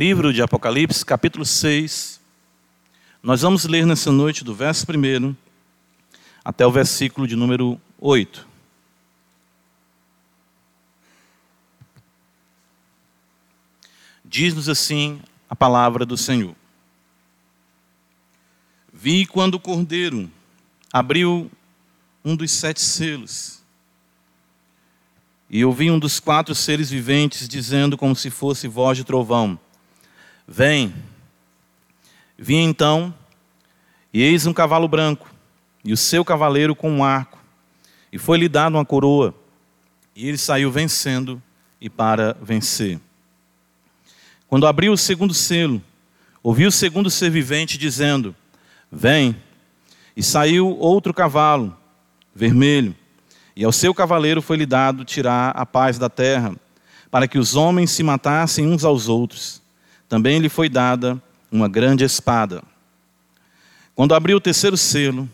Livro de Apocalipse, capítulo 6. Nós vamos ler nessa noite do verso 1 até o versículo de número 8. Diz-nos assim a palavra do Senhor. Vi quando o cordeiro abriu um dos sete selos. E ouvi um dos quatro seres viventes dizendo, como se fosse voz de trovão: Vem. Vi então, e eis um cavalo branco, e o seu cavaleiro com um arco, e foi-lhe dado uma coroa, e ele saiu vencendo e para vencer. Quando abriu o segundo selo, ouvi o segundo ser vivente dizendo: Vem. E saiu outro cavalo, vermelho, e ao seu cavaleiro foi-lhe dado tirar a paz da terra, para que os homens se matassem uns aos outros. Também lhe foi dada uma grande espada. Quando abriu o terceiro selo,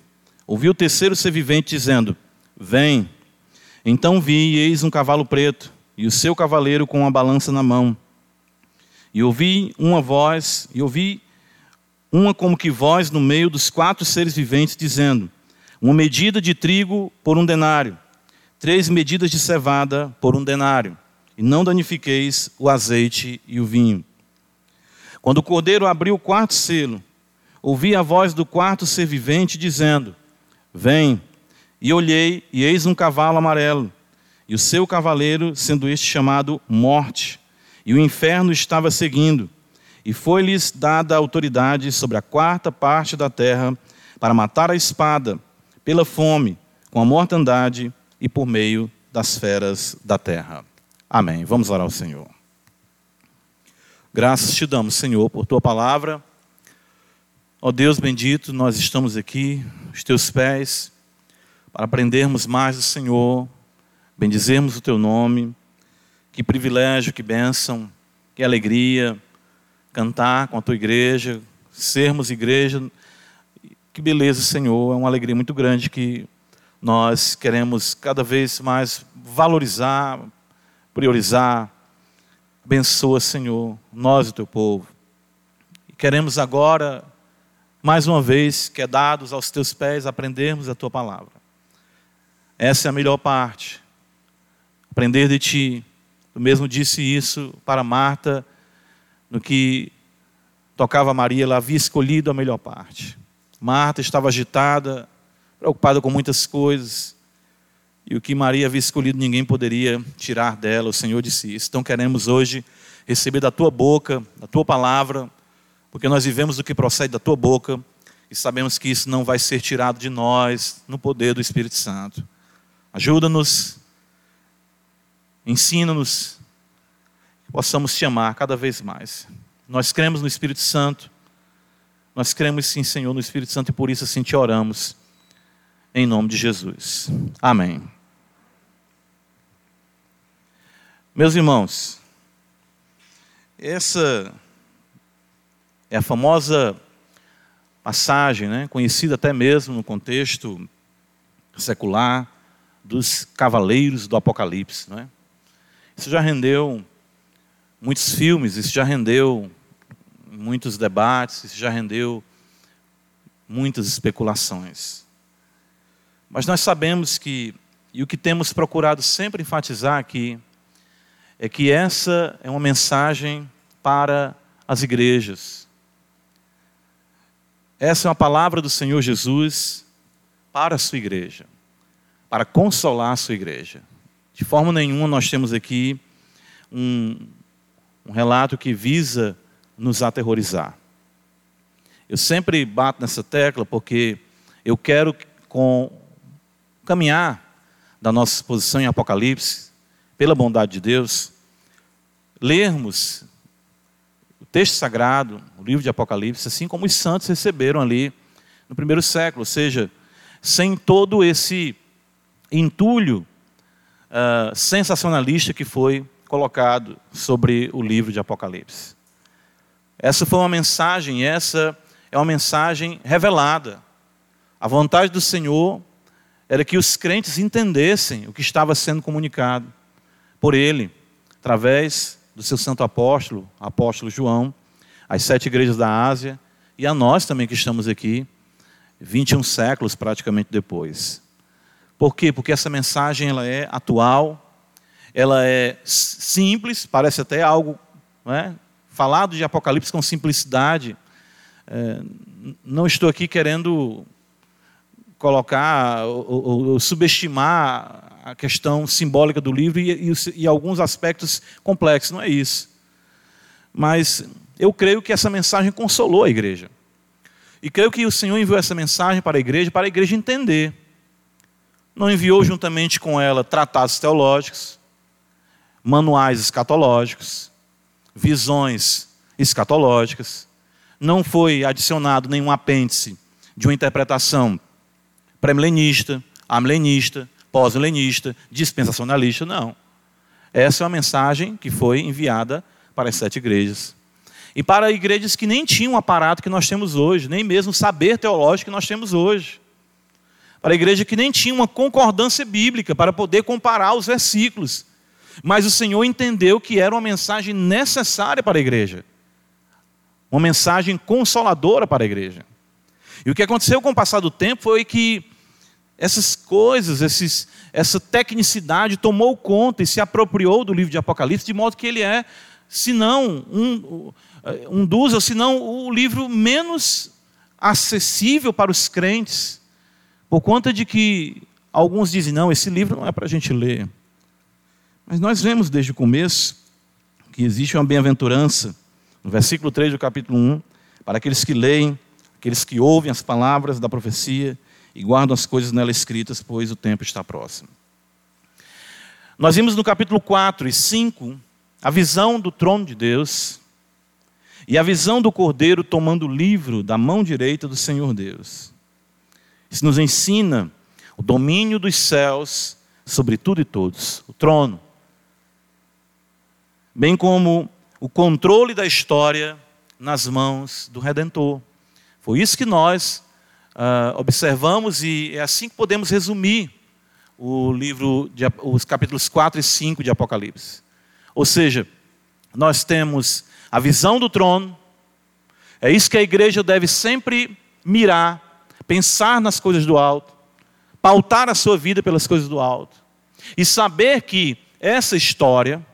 ouvi o terceiro ser vivente dizendo: Vem. Então vi, e eis um cavalo preto, e o seu cavaleiro com uma balança na mão. E ouvi uma voz, e ouvi uma como que voz no meio dos quatro seres viventes, dizendo: Uma medida de trigo por um denário, três medidas de cevada por um denário, e não danifiqueis o azeite e o vinho. Quando o cordeiro abriu o quarto selo, ouvi a voz do quarto ser vivente dizendo: Vem. E olhei, e eis um cavalo amarelo, e o seu cavaleiro, sendo este chamado Morte e o inferno estava seguindo, e foi-lhes dada autoridade sobre a quarta parte da terra para matar a espada, pela fome, com a mortandade e por meio das feras da terra. Amém. Vamos orar ao Senhor. Graças te damos, Senhor, por tua palavra. Ó Deus bendito, nós estamos aqui, os teus pés, para aprendermos mais do Senhor, bendizermos o teu nome que privilégio, que bênção, que alegria cantar com a tua igreja, sermos igreja. Que beleza, Senhor, é uma alegria muito grande que nós queremos cada vez mais valorizar, priorizar. Abençoa, Senhor, nós e teu povo. E queremos agora, mais uma vez, que é dados aos teus pés, aprendermos a tua palavra. Essa é a melhor parte. Aprender de ti, eu mesmo disse isso para Marta, no que tocava Maria, ela havia escolhido a melhor parte. Marta estava agitada, preocupada com muitas coisas, e o que Maria havia escolhido ninguém poderia tirar dela, o Senhor disse isso. Então queremos hoje receber da tua boca, da tua palavra, porque nós vivemos do que procede da tua boca e sabemos que isso não vai ser tirado de nós no poder do Espírito Santo. Ajuda-nos Ensina-nos que possamos te amar cada vez mais. Nós cremos no Espírito Santo. Nós cremos sim, Senhor, no Espírito Santo e por isso assim te oramos. Em nome de Jesus. Amém. Meus irmãos, essa é a famosa passagem, né, conhecida até mesmo no contexto secular, dos cavaleiros do Apocalipse. Não é? Isso já rendeu muitos filmes, isso já rendeu muitos debates, isso já rendeu muitas especulações. Mas nós sabemos que, e o que temos procurado sempre enfatizar aqui, é que essa é uma mensagem para as igrejas. Essa é uma palavra do Senhor Jesus para a sua igreja, para consolar a sua igreja. De forma nenhuma nós temos aqui um, um relato que visa nos aterrorizar. Eu sempre bato nessa tecla porque eu quero, com caminhar da nossa exposição em Apocalipse, pela bondade de Deus, lermos texto sagrado, o livro de Apocalipse, assim como os santos receberam ali no primeiro século, ou seja, sem todo esse entulho uh, sensacionalista que foi colocado sobre o livro de Apocalipse. Essa foi uma mensagem, essa é uma mensagem revelada. A vontade do Senhor era que os crentes entendessem o que estava sendo comunicado por Ele, através do seu santo apóstolo, apóstolo João, às sete igrejas da Ásia e a nós também que estamos aqui, 21 séculos praticamente depois. Por quê? Porque essa mensagem ela é atual, ela é simples, parece até algo né, falado de Apocalipse com simplicidade. É, não estou aqui querendo colocar ou, ou, ou, subestimar a questão simbólica do livro e, e, e alguns aspectos complexos, não é isso. Mas eu creio que essa mensagem consolou a igreja. E creio que o Senhor enviou essa mensagem para a igreja, para a igreja entender. Não enviou juntamente com ela tratados teológicos, manuais escatológicos, visões escatológicas. Não foi adicionado nenhum apêndice de uma interpretação pré-milenista, amilenista, pós-milenista, dispensacionalista, não. Essa é uma mensagem que foi enviada para as sete igrejas. E para igrejas que nem tinham o aparato que nós temos hoje, nem mesmo o saber teológico que nós temos hoje. Para a igreja que nem tinha uma concordância bíblica para poder comparar os versículos. Mas o Senhor entendeu que era uma mensagem necessária para a igreja. Uma mensagem consoladora para a igreja. E o que aconteceu com o passar do tempo foi que essas coisas, esses, essa tecnicidade tomou conta e se apropriou do livro de Apocalipse, de modo que ele é, se não um, um dos, ou se não o livro menos acessível para os crentes, por conta de que alguns dizem, não, esse livro não é para a gente ler. Mas nós vemos desde o começo que existe uma bem-aventurança, no versículo 3 do capítulo 1, para aqueles que leem, aqueles que ouvem as palavras da profecia e guardam as coisas nela escritas, pois o tempo está próximo. Nós vimos no capítulo 4 e 5 a visão do trono de Deus, e a visão do cordeiro tomando o livro da mão direita do Senhor Deus. Isso nos ensina o domínio dos céus sobre tudo e todos, o trono, bem como o controle da história nas mãos do Redentor. Foi isso que nós uh, observamos e é assim que podemos resumir o livro, de, os capítulos 4 e 5 de Apocalipse. Ou seja, nós temos a visão do trono. É isso que a igreja deve sempre mirar, pensar nas coisas do alto, pautar a sua vida pelas coisas do alto. E saber que essa história,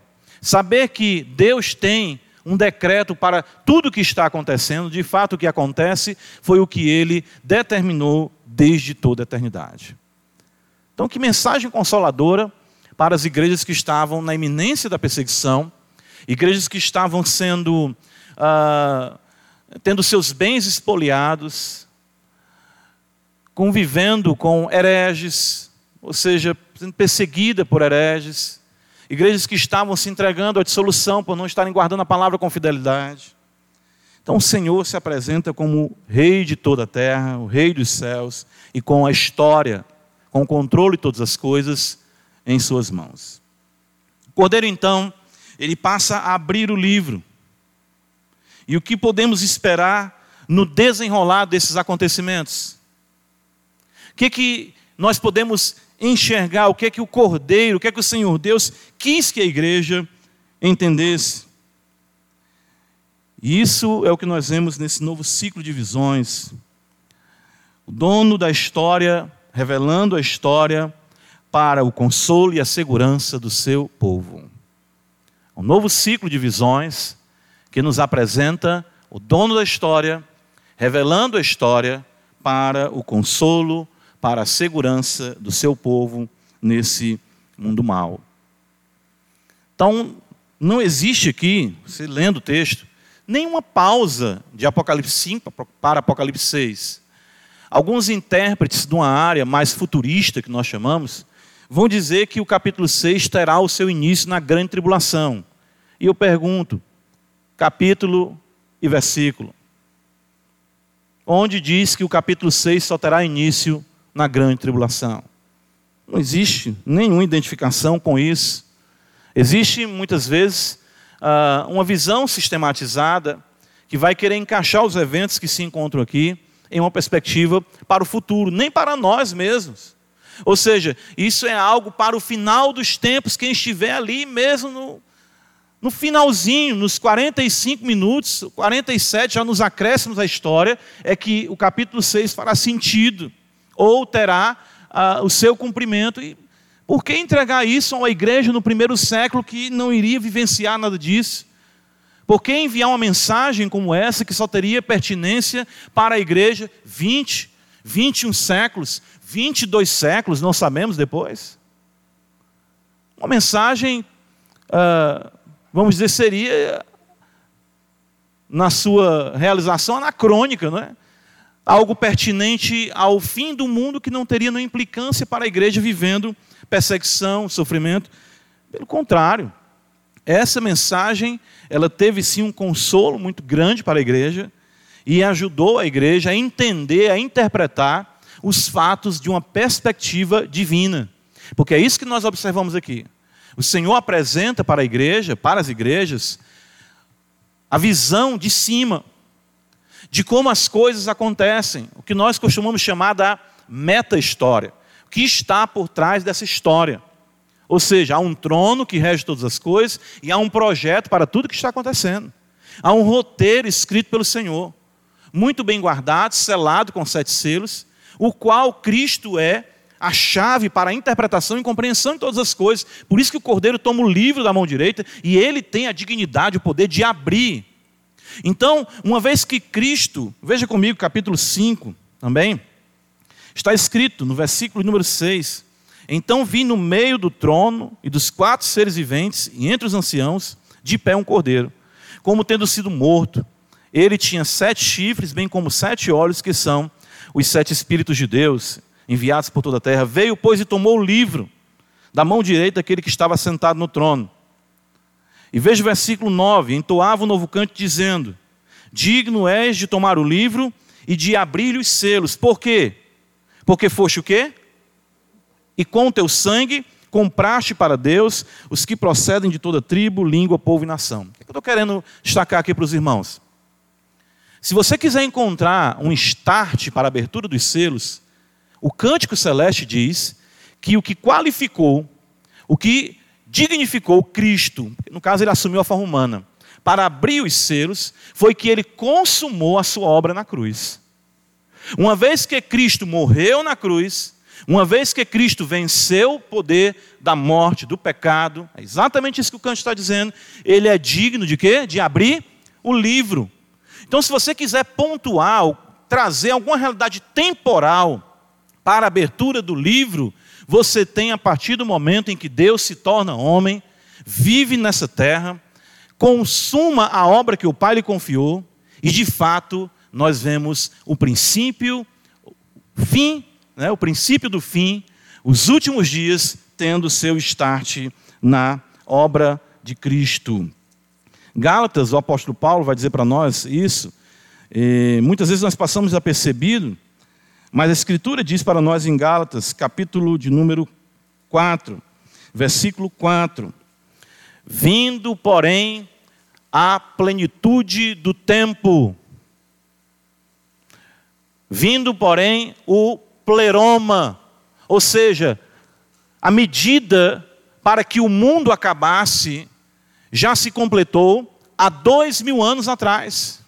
saber que Deus tem um decreto para tudo que está acontecendo, de fato o que acontece foi o que ele determinou desde toda a eternidade. Então, que mensagem consoladora para as igrejas que estavam na iminência da perseguição, igrejas que estavam sendo ah, tendo seus bens expoliados, convivendo com hereges, ou seja, sendo perseguida por hereges, igrejas que estavam se entregando à dissolução por não estarem guardando a palavra com fidelidade. Então o Senhor se apresenta como Rei de toda a terra, o Rei dos céus, e com a história, com o controle de todas as coisas em suas mãos. O Cordeiro, então, ele passa a abrir o livro. E o que podemos esperar no desenrolar desses acontecimentos? O que, que nós podemos enxergar? O que é que o Cordeiro, o que é que o Senhor Deus quis que a igreja entendesse? E isso é o que nós vemos nesse novo ciclo de visões. O dono da história, revelando a história para o consolo e a segurança do seu povo um novo ciclo de visões que nos apresenta o dono da história, revelando a história para o consolo, para a segurança do seu povo nesse mundo mau. Então, não existe aqui, você lendo o texto, nenhuma pausa de Apocalipse 5 para Apocalipse 6. Alguns intérpretes de uma área mais futurista, que nós chamamos, vão dizer que o capítulo 6 terá o seu início na grande tribulação. E eu pergunto, capítulo e versículo. Onde diz que o capítulo 6 só terá início na grande tribulação? Não existe nenhuma identificação com isso. Existe muitas vezes ah, uma visão sistematizada que vai querer encaixar os eventos que se encontram aqui em uma perspectiva para o futuro, nem para nós mesmos. Ou seja, isso é algo para o final dos tempos, quem estiver ali mesmo no, No finalzinho, nos 45 minutos, 47, já nos acréscimos da história, é que o capítulo 6 fará sentido, ou terá uh, o seu cumprimento. E por que entregar isso a uma igreja no primeiro século que não iria vivenciar nada disso? Por que enviar uma mensagem como essa que só teria pertinência para a igreja 20, 21 séculos, 22 séculos, não sabemos depois? Uma mensagem. Uh, vamos dizer, seria, na sua realização, anacrônica, não é? Algo pertinente ao fim do mundo que não teria nenhuma implicância para a igreja vivendo perseguição, sofrimento. Pelo contrário, essa mensagem, ela teve sim um consolo muito grande para a igreja e ajudou a igreja a entender, a interpretar os fatos de uma perspectiva divina. Porque é isso que nós observamos aqui. O Senhor apresenta para a igreja, para as igrejas, a visão de cima, de como as coisas acontecem, o que nós costumamos chamar da meta-história, o que está por trás dessa história. Ou seja, há um trono que rege todas as coisas e há um projeto para tudo que está acontecendo. Há um roteiro escrito pelo Senhor, muito bem guardado, selado com sete selos, o qual Cristo é a chave para a interpretação e compreensão de todas as coisas. Por isso que o cordeiro toma o livro da mão direita e ele tem a dignidade, o poder de abrir. Então, uma vez que Cristo, veja comigo capítulo 5 também, está escrito no versículo número 6. Então vi no meio do trono e dos quatro seres viventes, e entre os anciãos, de pé um cordeiro, como tendo sido morto. Ele tinha sete chifres, bem como sete olhos, que são os sete Espíritos de Deus enviados por toda a terra, veio, pois, e tomou o livro da mão direita daquele que estava sentado no trono. E veja o versículo 9: entoava um novo canto, dizendo: Digno és de tomar o livro e de abrir os selos. Por quê? Porque foste o quê? E com teu sangue compraste para Deus os que procedem de toda tribo, língua, povo e nação. O que eu estou querendo destacar aqui para os irmãos? Se você quiser encontrar um start para a abertura dos selos, o cântico celeste diz que o que qualificou, o que dignificou Cristo, no caso ele assumiu a forma humana, para abrir os selos, foi que ele consumou a sua obra na cruz. Uma vez que Cristo morreu na cruz, uma vez que Cristo venceu o poder da morte, do pecado, é exatamente isso que o canto está dizendo, ele é digno de quê? De abrir o livro. Então, se você quiser pontuar, trazer alguma realidade temporal para a abertura do livro, você tem a partir do momento em que Deus se torna homem, vive nessa terra, consuma a obra que o Pai lhe confiou, e de fato nós vemos o princípio, o fim, né, o princípio do fim, os últimos dias tendo seu start na obra de Cristo. Gálatas, o apóstolo Paulo vai dizer para nós isso. E muitas vezes nós passamos apercebido mas a Escritura diz para nós em Gálatas, capítulo de número 4, versículo 4: Vindo, porém, a plenitude do tempo, vindo, porém, o pleroma, ou seja, a medida para que o mundo acabasse já se completou há dois mil anos atrás.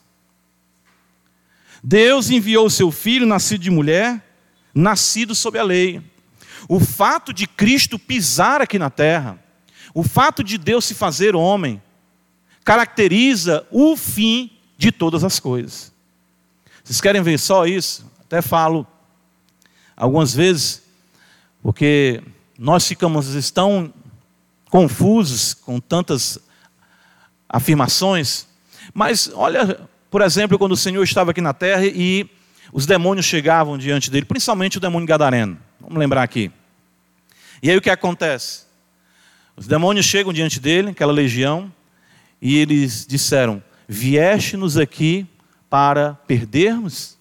Deus enviou o seu filho, nascido de mulher, nascido sob a lei. O fato de Cristo pisar aqui na terra, o fato de Deus se fazer homem, caracteriza o fim de todas as coisas. Vocês querem ver só isso? Até falo algumas vezes, porque nós ficamos tão confusos com tantas afirmações, mas olha por exemplo, quando o Senhor estava aqui na terra e os demônios chegavam diante dele, principalmente o demônio gadareno. Vamos lembrar aqui. E aí o que acontece? Os demônios chegam diante dele, aquela legião, e eles disseram: Vieste-nos aqui para perdermos?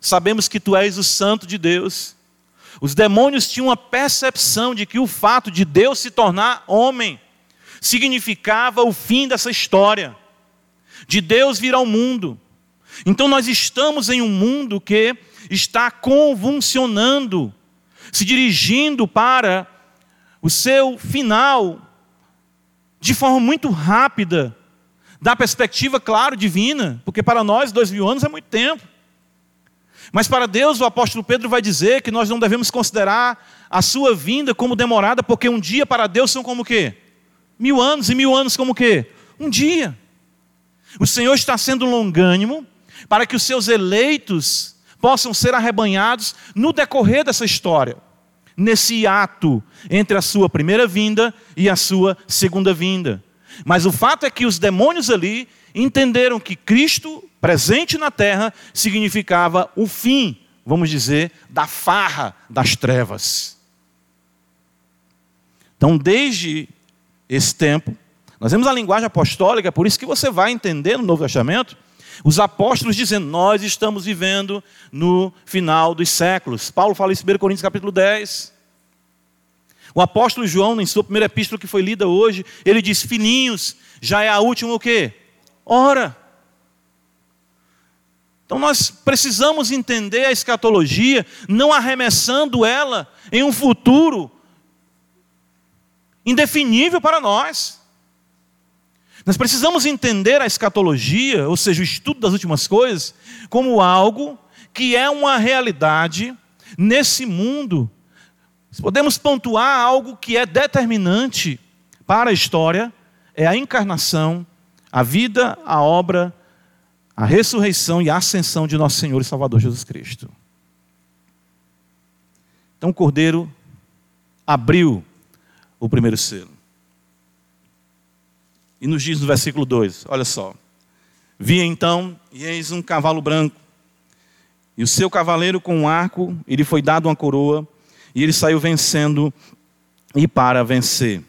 Sabemos que tu és o santo de Deus. Os demônios tinham uma percepção de que o fato de Deus se tornar homem significava o fim dessa história de Deus vir ao mundo. Então nós estamos em um mundo que está convulsionando, se dirigindo para o seu final, de forma muito rápida, da perspectiva, claro, divina, porque para nós dois mil anos é muito tempo. Mas para Deus, o apóstolo Pedro vai dizer que nós não devemos considerar a sua vinda como demorada, porque um dia para Deus são como o quê? Mil anos, e mil anos como o quê? Um dia. O Senhor está sendo longânimo para que os seus eleitos possam ser arrebanhados no decorrer dessa história, nesse ato entre a sua primeira vinda e a sua segunda vinda. Mas o fato é que os demônios ali entenderam que Cristo presente na terra significava o fim, vamos dizer, da farra das trevas. Então, desde esse tempo, nós vemos a linguagem apostólica, por isso que você vai entender no Novo Testamento, os apóstolos dizendo, nós estamos vivendo no final dos séculos. Paulo fala isso em 1 Coríntios capítulo 10. O apóstolo João, em sua primeira epístola que foi lida hoje, ele diz, filhinhos, já é a última o quê? Hora. Então nós precisamos entender a escatologia, não arremessando ela em um futuro indefinível para nós. Nós precisamos entender a escatologia, ou seja, o estudo das últimas coisas, como algo que é uma realidade nesse mundo. Podemos pontuar algo que é determinante para a história, é a encarnação, a vida, a obra, a ressurreição e a ascensão de nosso Senhor e Salvador Jesus Cristo. Então o Cordeiro abriu o primeiro selo. E nos diz no versículo 2, olha só. Vi então, e eis um cavalo branco, e o seu cavaleiro com um arco, e lhe foi dado uma coroa, e ele saiu vencendo e para vencer.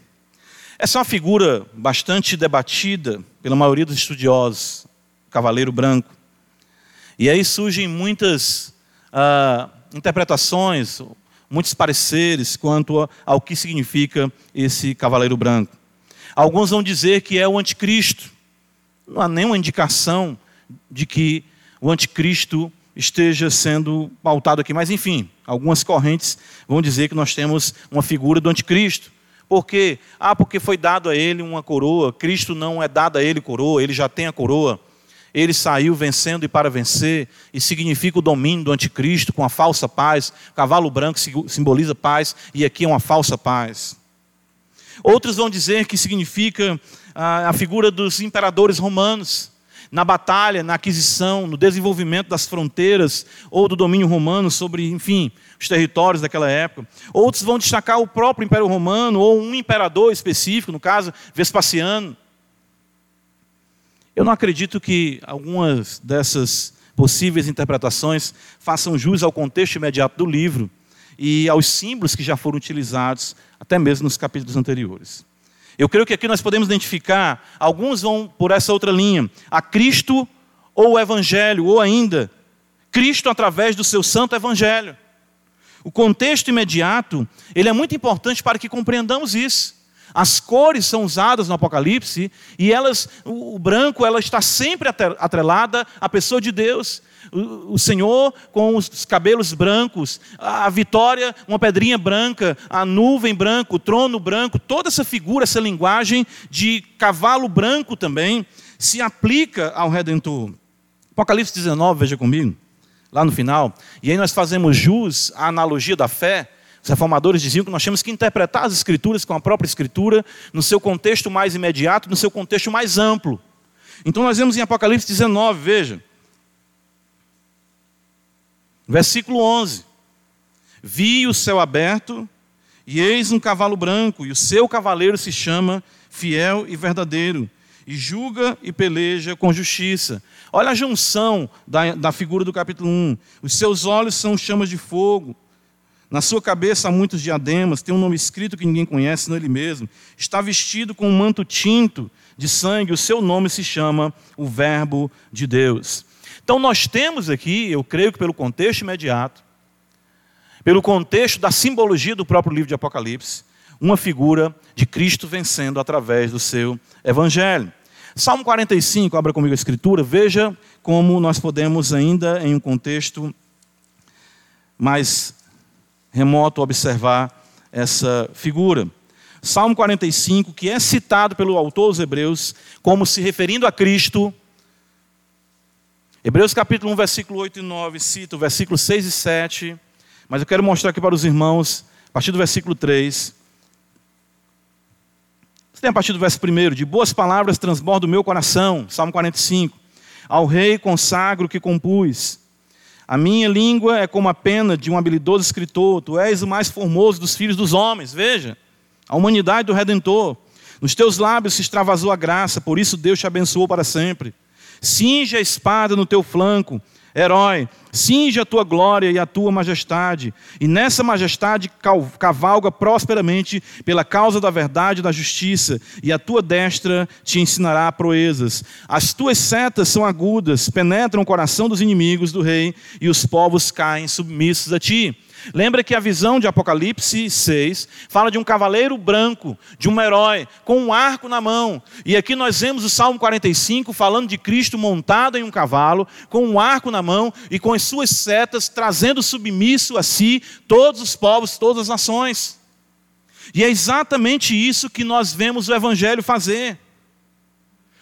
Essa é uma figura bastante debatida pela maioria dos estudiosos, cavaleiro branco. E aí surgem muitas ah, interpretações, muitos pareceres quanto ao que significa esse cavaleiro branco. Alguns vão dizer que é o anticristo. Não há nenhuma indicação de que o anticristo esteja sendo pautado aqui, mas enfim, algumas correntes vão dizer que nós temos uma figura do anticristo. Por quê? Ah, porque foi dado a ele uma coroa. Cristo não é dado a ele coroa, ele já tem a coroa. Ele saiu vencendo e para vencer, e significa o domínio do anticristo com a falsa paz. Cavalo branco simboliza paz, e aqui é uma falsa paz. Outros vão dizer que significa a, a figura dos imperadores romanos, na batalha, na aquisição, no desenvolvimento das fronteiras ou do domínio romano sobre, enfim, os territórios daquela época. Outros vão destacar o próprio Império Romano ou um imperador específico, no caso, Vespasiano. Eu não acredito que algumas dessas possíveis interpretações façam jus ao contexto imediato do livro e aos símbolos que já foram utilizados até mesmo nos capítulos anteriores. Eu creio que aqui nós podemos identificar, alguns vão por essa outra linha, a Cristo ou o Evangelho, ou ainda, Cristo através do seu santo Evangelho. O contexto imediato, ele é muito importante para que compreendamos isso. As cores são usadas no Apocalipse e elas, o branco, ela está sempre atrelada à pessoa de Deus o Senhor com os cabelos brancos, a vitória, uma pedrinha branca, a nuvem branca, o trono branco, toda essa figura, essa linguagem de cavalo branco também se aplica ao Redentor. Apocalipse 19, veja comigo, lá no final. E aí nós fazemos jus à analogia da fé. Os reformadores diziam que nós temos que interpretar as Escrituras com a própria Escritura, no seu contexto mais imediato, no seu contexto mais amplo. Então nós vemos em Apocalipse 19, veja. Versículo 11: Vi o céu aberto, e eis um cavalo branco, e o seu cavaleiro se chama Fiel e Verdadeiro, e julga e peleja com justiça. Olha a junção da, da figura do capítulo 1. Os seus olhos são chamas de fogo, na sua cabeça há muitos diademas, tem um nome escrito que ninguém conhece, não ele mesmo. Está vestido com um manto tinto de sangue, o seu nome se chama o Verbo de Deus. Então nós temos aqui, eu creio que pelo contexto imediato, pelo contexto da simbologia do próprio livro de Apocalipse, uma figura de Cristo vencendo através do seu evangelho. Salmo 45, abra comigo a escritura, veja como nós podemos ainda em um contexto mais remoto observar essa figura. Salmo 45, que é citado pelo autor dos Hebreus como se referindo a Cristo. Hebreus capítulo 1, versículo 8 e 9 cita o versículo 6 e 7, mas eu quero mostrar aqui para os irmãos, a partir do versículo 3. Você tem a partir do verso 1, de boas palavras transborda o meu coração, Salmo 45. Ao rei consagro que compus. A minha língua é como a pena de um habilidoso escritor, tu és o mais formoso dos filhos dos homens. Veja, a humanidade do Redentor. Nos teus lábios se extravasou a graça, por isso Deus te abençoou para sempre. Cinge a espada no teu flanco, herói, cinge a tua glória e a tua majestade, e nessa majestade cavalga prosperamente pela causa da verdade e da justiça, e a tua destra te ensinará proezas. As tuas setas são agudas, penetram o coração dos inimigos do rei, e os povos caem submissos a ti. Lembra que a visão de Apocalipse 6 fala de um cavaleiro branco, de um herói, com um arco na mão. E aqui nós vemos o Salmo 45 falando de Cristo montado em um cavalo, com um arco na mão e com as suas setas, trazendo submisso a si todos os povos, todas as nações. E é exatamente isso que nós vemos o Evangelho fazer.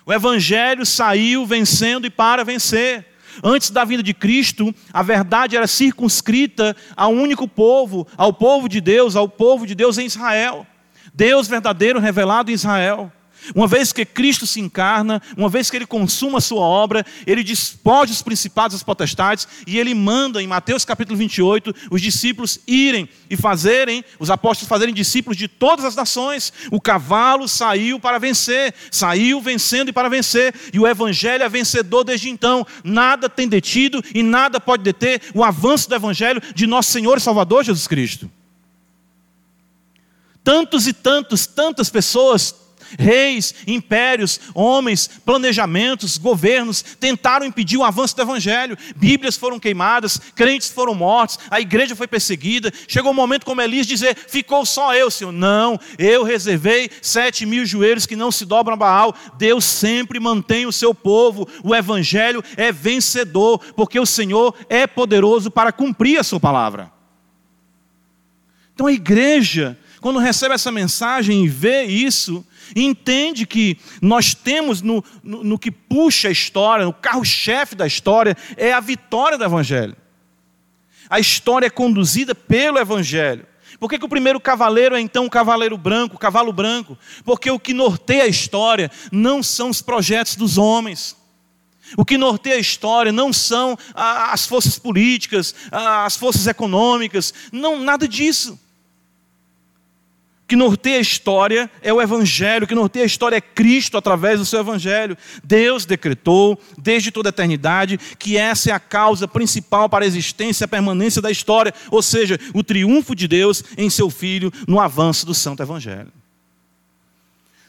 O Evangelho saiu vencendo e para vencer. Antes da vinda de Cristo, a verdade era circunscrita a um único povo, ao povo de Deus, ao povo de Deus em Israel. Deus verdadeiro revelado em Israel. Uma vez que Cristo se encarna, uma vez que ele consuma a sua obra, ele despoja os principados e as potestades e ele manda em Mateus capítulo 28 os discípulos irem e fazerem, os apóstolos fazerem discípulos de todas as nações. O cavalo saiu para vencer, saiu vencendo e para vencer, e o evangelho é vencedor desde então. Nada tem detido e nada pode deter o avanço do evangelho de nosso Senhor e Salvador Jesus Cristo. Tantos e tantos, tantas pessoas Reis, impérios, homens, planejamentos, governos tentaram impedir o avanço do evangelho. Bíblias foram queimadas, crentes foram mortos, a igreja foi perseguida. Chegou o um momento, como Elias, dizer: Ficou só eu, Senhor. Não, eu reservei sete mil joelhos que não se dobram a Baal. Deus sempre mantém o seu povo. O evangelho é vencedor, porque o Senhor é poderoso para cumprir a sua palavra. Então a igreja, quando recebe essa mensagem e vê isso, entende que nós temos no, no, no que puxa a história, no carro-chefe da história, é a vitória do Evangelho. A história é conduzida pelo Evangelho. Por que, que, o primeiro cavaleiro é então o cavaleiro branco, o cavalo branco? Porque o que norteia a história não são os projetos dos homens. O que norteia a história não são as forças políticas, as forças econômicas, não nada disso que norteia a história é o Evangelho, que norteia a história é Cristo através do seu Evangelho. Deus decretou, desde toda a eternidade, que essa é a causa principal para a existência e a permanência da história, ou seja, o triunfo de Deus em seu Filho no avanço do Santo Evangelho.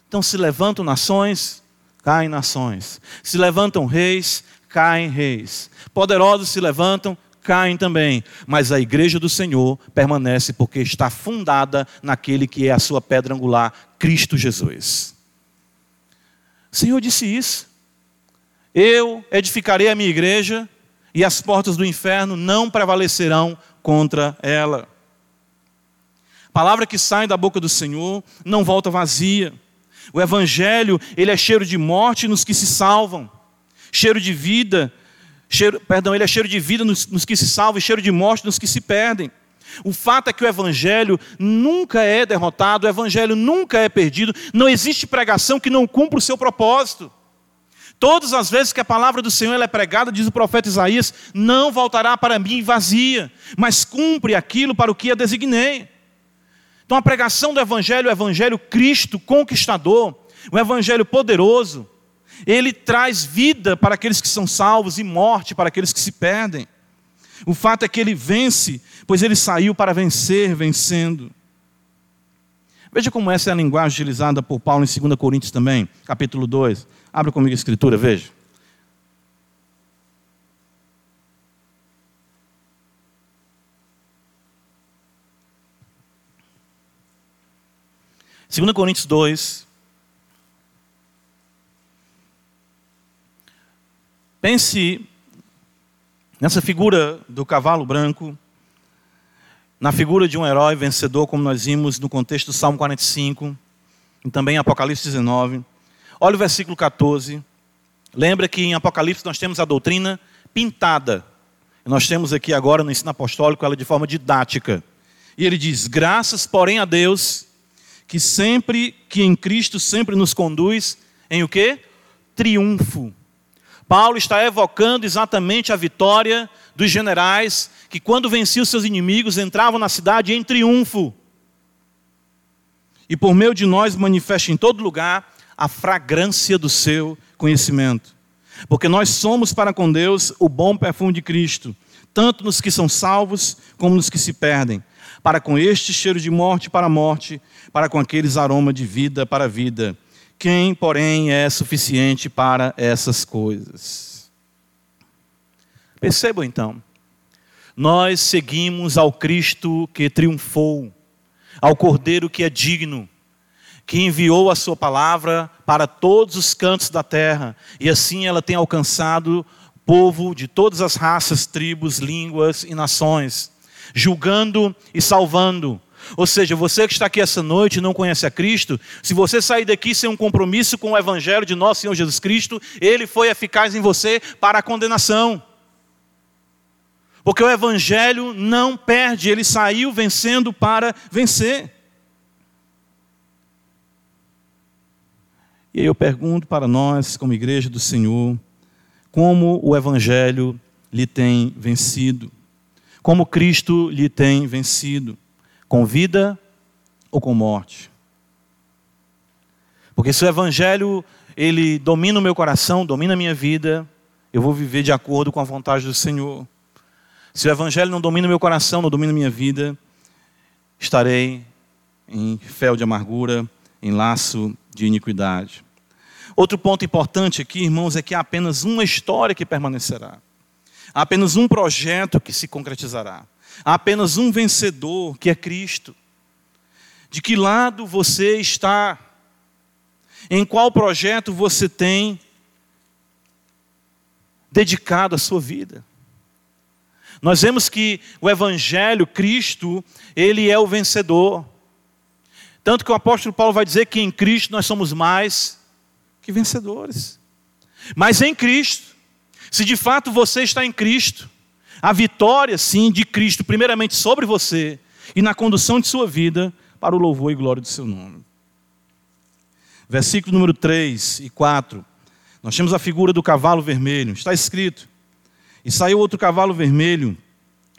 Então se levantam nações, caem nações. Se levantam reis, caem reis. Poderosos se levantam, caem também, mas a igreja do Senhor permanece porque está fundada naquele que é a sua pedra angular, Cristo Jesus. O Senhor disse isso. Eu edificarei a minha igreja e as portas do inferno não prevalecerão contra ela. A palavra que sai da boca do Senhor não volta vazia. O evangelho, ele é cheiro de morte nos que se salvam, cheiro de vida Cheiro, perdão, ele é cheiro de vida nos, nos que se salvam e cheiro de morte nos que se perdem. O fato é que o Evangelho nunca é derrotado, o Evangelho nunca é perdido, não existe pregação que não cumpra o seu propósito. Todas as vezes que a palavra do Senhor é pregada, diz o profeta Isaías, não voltará para mim vazia, mas cumpre aquilo para o que a designei. Então a pregação do Evangelho, o Evangelho Cristo conquistador, o Evangelho poderoso, ele traz vida para aqueles que são salvos e morte para aqueles que se perdem. O fato é que ele vence, pois ele saiu para vencer, vencendo. Veja como essa é a linguagem utilizada por Paulo em 2 Coríntios também, capítulo 2. Abra comigo a escritura, veja. Segunda Coríntios 2, Pense nessa figura do cavalo branco na figura de um herói vencedor, como nós vimos no contexto do Salmo 45 e também Apocalipse 19. Olha o versículo 14. Lembra que em Apocalipse nós temos a doutrina pintada. Nós temos aqui agora no ensino apostólico ela de forma didática. E ele diz: "Graças, porém, a Deus, que sempre que em Cristo sempre nos conduz em o quê? Triunfo." Paulo está evocando exatamente a vitória dos generais que quando venciam seus inimigos entravam na cidade em triunfo. E por meio de nós manifesta em todo lugar a fragrância do seu conhecimento. Porque nós somos para com Deus o bom perfume de Cristo, tanto nos que são salvos como nos que se perdem. Para com este cheiro de morte para a morte, para com aqueles aroma de vida para a vida. Quem, porém, é suficiente para essas coisas? Percebam então, nós seguimos ao Cristo que triunfou, ao Cordeiro que é digno, que enviou a sua palavra para todos os cantos da terra, e assim ela tem alcançado povo de todas as raças, tribos, línguas e nações, julgando e salvando. Ou seja, você que está aqui essa noite e não conhece a Cristo, se você sair daqui sem um compromisso com o Evangelho de nosso Senhor Jesus Cristo, ele foi eficaz em você para a condenação. Porque o Evangelho não perde, ele saiu vencendo para vencer. E aí eu pergunto para nós, como igreja do Senhor, como o Evangelho lhe tem vencido? Como Cristo lhe tem vencido? Com vida ou com morte? Porque se o Evangelho ele domina o meu coração, domina a minha vida, eu vou viver de acordo com a vontade do Senhor. Se o Evangelho não domina o meu coração, não domina a minha vida, estarei em fel de amargura, em laço de iniquidade. Outro ponto importante aqui, irmãos, é que há apenas uma história que permanecerá. Há apenas um projeto que se concretizará. Há apenas um vencedor, que é Cristo. De que lado você está? Em qual projeto você tem dedicado a sua vida? Nós vemos que o Evangelho, Cristo, ele é o vencedor. Tanto que o apóstolo Paulo vai dizer que em Cristo nós somos mais que vencedores. Mas em Cristo, se de fato você está em Cristo, a vitória, sim, de Cristo, primeiramente sobre você e na condução de sua vida, para o louvor e glória do seu nome. Versículo número 3 e 4. Nós temos a figura do cavalo vermelho. Está escrito: E saiu outro cavalo vermelho,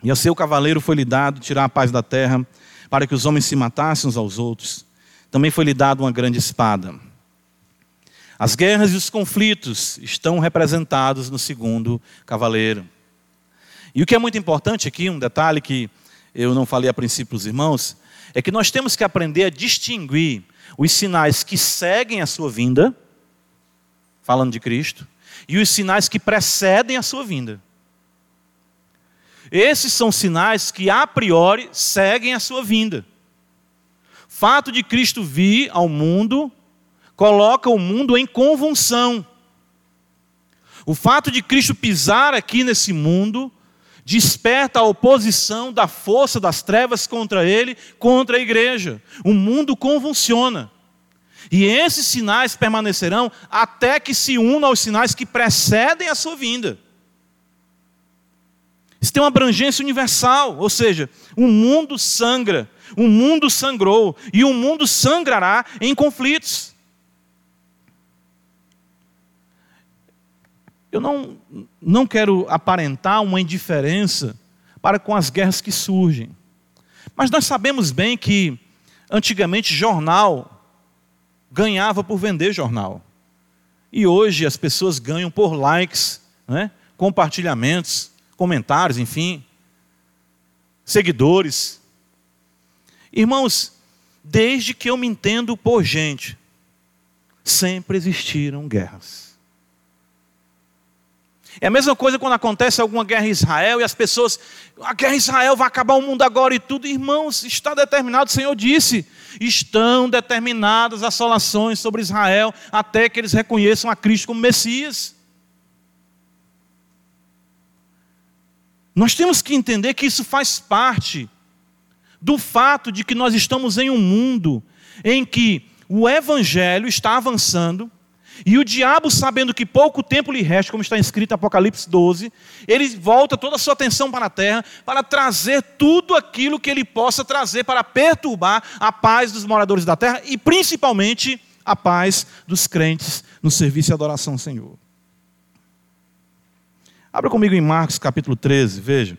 e a seu cavaleiro foi-lhe dado tirar a paz da terra, para que os homens se matassem uns aos outros. Também foi-lhe dado uma grande espada. As guerras e os conflitos estão representados no segundo cavaleiro. E o que é muito importante aqui, um detalhe que eu não falei a princípio os irmãos, é que nós temos que aprender a distinguir os sinais que seguem a sua vinda, falando de Cristo, e os sinais que precedem a sua vinda. Esses são sinais que a priori seguem a sua vinda. Fato de Cristo vir ao mundo coloca o mundo em convulsão. O fato de Cristo pisar aqui nesse mundo desperta a oposição da força das trevas contra ele, contra a igreja. O mundo convulsiona. E esses sinais permanecerão até que se unam aos sinais que precedem a sua vinda. Isso tem uma abrangência universal, ou seja, o mundo sangra, o mundo sangrou e o mundo sangrará em conflitos. Eu não, não quero aparentar uma indiferença para com as guerras que surgem. Mas nós sabemos bem que, antigamente, jornal ganhava por vender jornal. E hoje as pessoas ganham por likes, né? compartilhamentos, comentários, enfim, seguidores. Irmãos, desde que eu me entendo por gente, sempre existiram guerras. É a mesma coisa quando acontece alguma guerra em Israel e as pessoas, a guerra em Israel vai acabar o mundo agora e tudo. Irmãos, está determinado, o Senhor disse, estão determinadas assolações sobre Israel até que eles reconheçam a Cristo como Messias. Nós temos que entender que isso faz parte do fato de que nós estamos em um mundo em que o evangelho está avançando e o diabo, sabendo que pouco tempo lhe resta, como está escrito em Apocalipse 12, ele volta toda a sua atenção para a terra para trazer tudo aquilo que ele possa trazer para perturbar a paz dos moradores da terra e principalmente a paz dos crentes no serviço e adoração ao Senhor. Abra comigo em Marcos capítulo 13, veja.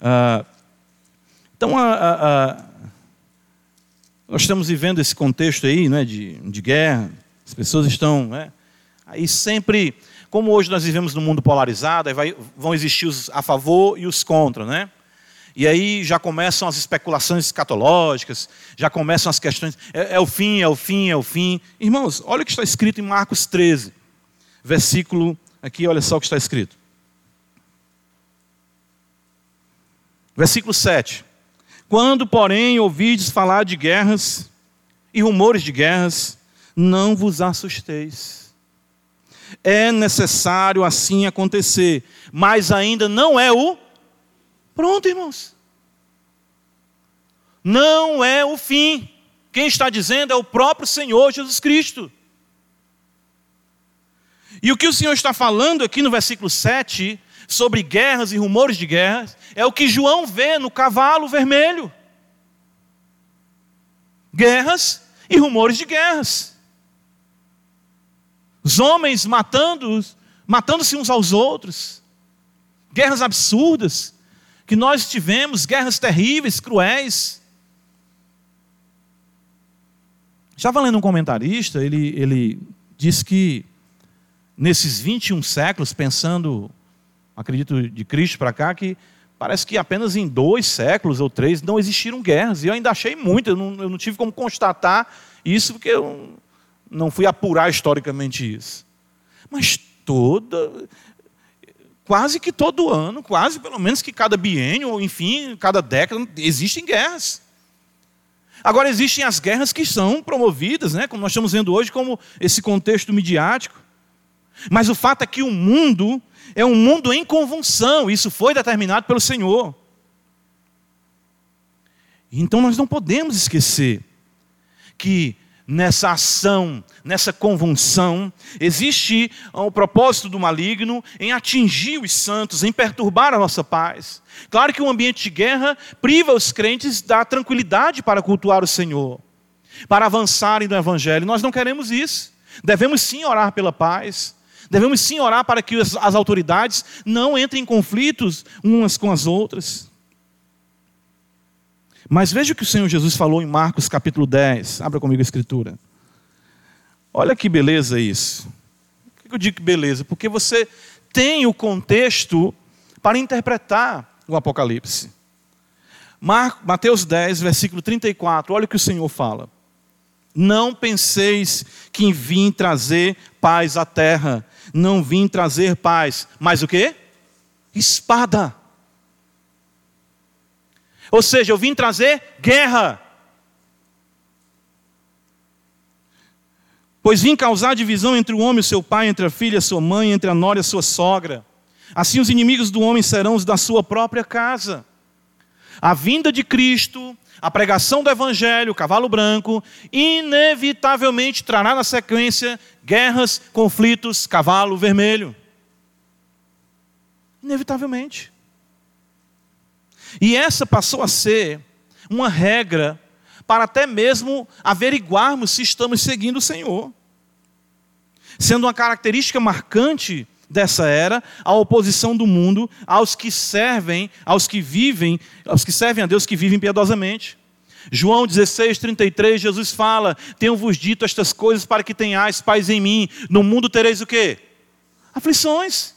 Ah, então, a, a, a, nós estamos vivendo esse contexto aí né, de, de guerra, as pessoas estão né, aí sempre, como hoje nós vivemos num mundo polarizado, vai, vão existir os a favor e os contra, né? E aí já começam as especulações escatológicas, já começam as questões, é, é, o fim, é o fim, é o fim. Irmãos, olha o que está escrito em Marcos 13, versículo, aqui olha só o que está escrito. Versículo 7. Quando, porém, ouvides falar de guerras e rumores de guerras, não vos assusteis. É necessário assim acontecer, mas ainda não é o pronto, irmãos. Não é o fim. Quem está dizendo é o próprio Senhor Jesus Cristo. E o que o Senhor está falando aqui no versículo 7, sobre guerras e rumores de guerras, é o que João vê no cavalo vermelho. Guerras e rumores de guerras. Os homens matando, matando-se uns aos outros. Guerras absurdas que nós tivemos, guerras terríveis, cruéis. Estava lendo um comentarista, ele, ele diz que nesses 21 séculos, pensando, acredito, de Cristo para cá, que parece que apenas em dois séculos ou três não existiram guerras. E eu ainda achei muito, eu não, eu não tive como constatar isso, porque eu não fui apurar historicamente isso. Mas toda, quase que todo ano, quase pelo menos que cada biênio, ou enfim, cada década, existem guerras. Agora existem as guerras que são promovidas, né, como nós estamos vendo hoje, como esse contexto midiático. Mas o fato é que o mundo é um mundo em convulsão, isso foi determinado pelo Senhor. Então nós não podemos esquecer que nessa ação, nessa convulsão, existe o propósito do maligno em atingir os santos, em perturbar a nossa paz. Claro que o ambiente de guerra priva os crentes da tranquilidade para cultuar o Senhor, para avançarem no Evangelho. Nós não queremos isso. Devemos sim orar pela paz. Devemos sim orar para que as autoridades não entrem em conflitos umas com as outras. Mas veja o que o Senhor Jesus falou em Marcos capítulo 10. Abra comigo a escritura. Olha que beleza isso. Por que eu digo que beleza? Porque você tem o contexto para interpretar o Apocalipse. Mateus 10, versículo 34. Olha o que o Senhor fala. Não penseis que vim trazer paz à terra. Não vim trazer paz. Mas o que? Espada. Ou seja, eu vim trazer guerra. Pois vim causar divisão entre o homem e seu pai, entre a filha e sua mãe, entre a nora e sua sogra. Assim os inimigos do homem serão os da sua própria casa. A vinda de Cristo, a pregação do Evangelho, o cavalo branco, inevitavelmente trará na sequência guerras, conflitos, cavalo vermelho. Inevitavelmente. E essa passou a ser uma regra para até mesmo averiguarmos se estamos seguindo o Senhor. Sendo uma característica marcante dessa era a oposição do mundo aos que servem, aos que vivem, aos que servem a Deus que vivem piedosamente. João 16, 33, Jesus fala: Tenho-vos dito estas coisas para que tenhais paz em mim. No mundo tereis o quê? Aflições.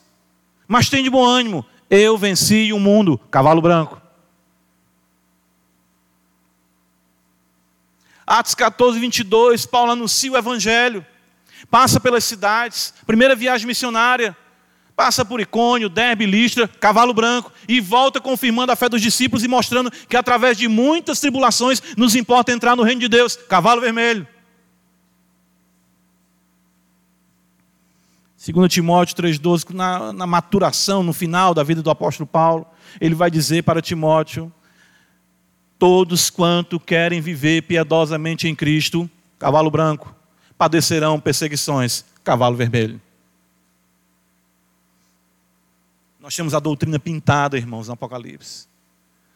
Mas tem de bom ânimo. Eu venci o mundo. Cavalo branco. Atos 14, 22, Paulo anuncia o evangelho. Passa pelas cidades, primeira viagem missionária. Passa por Icônio, Derbe, Listra, Cavalo Branco e volta confirmando a fé dos discípulos e mostrando que através de muitas tribulações nos importa entrar no reino de Deus. Cavalo Vermelho. 2 Timóteo 3,12, na, na maturação, no final da vida do apóstolo Paulo, ele vai dizer para Timóteo Todos quanto querem viver piedosamente em Cristo, cavalo branco, padecerão perseguições, cavalo vermelho. Nós temos a doutrina pintada, irmãos, no Apocalipse,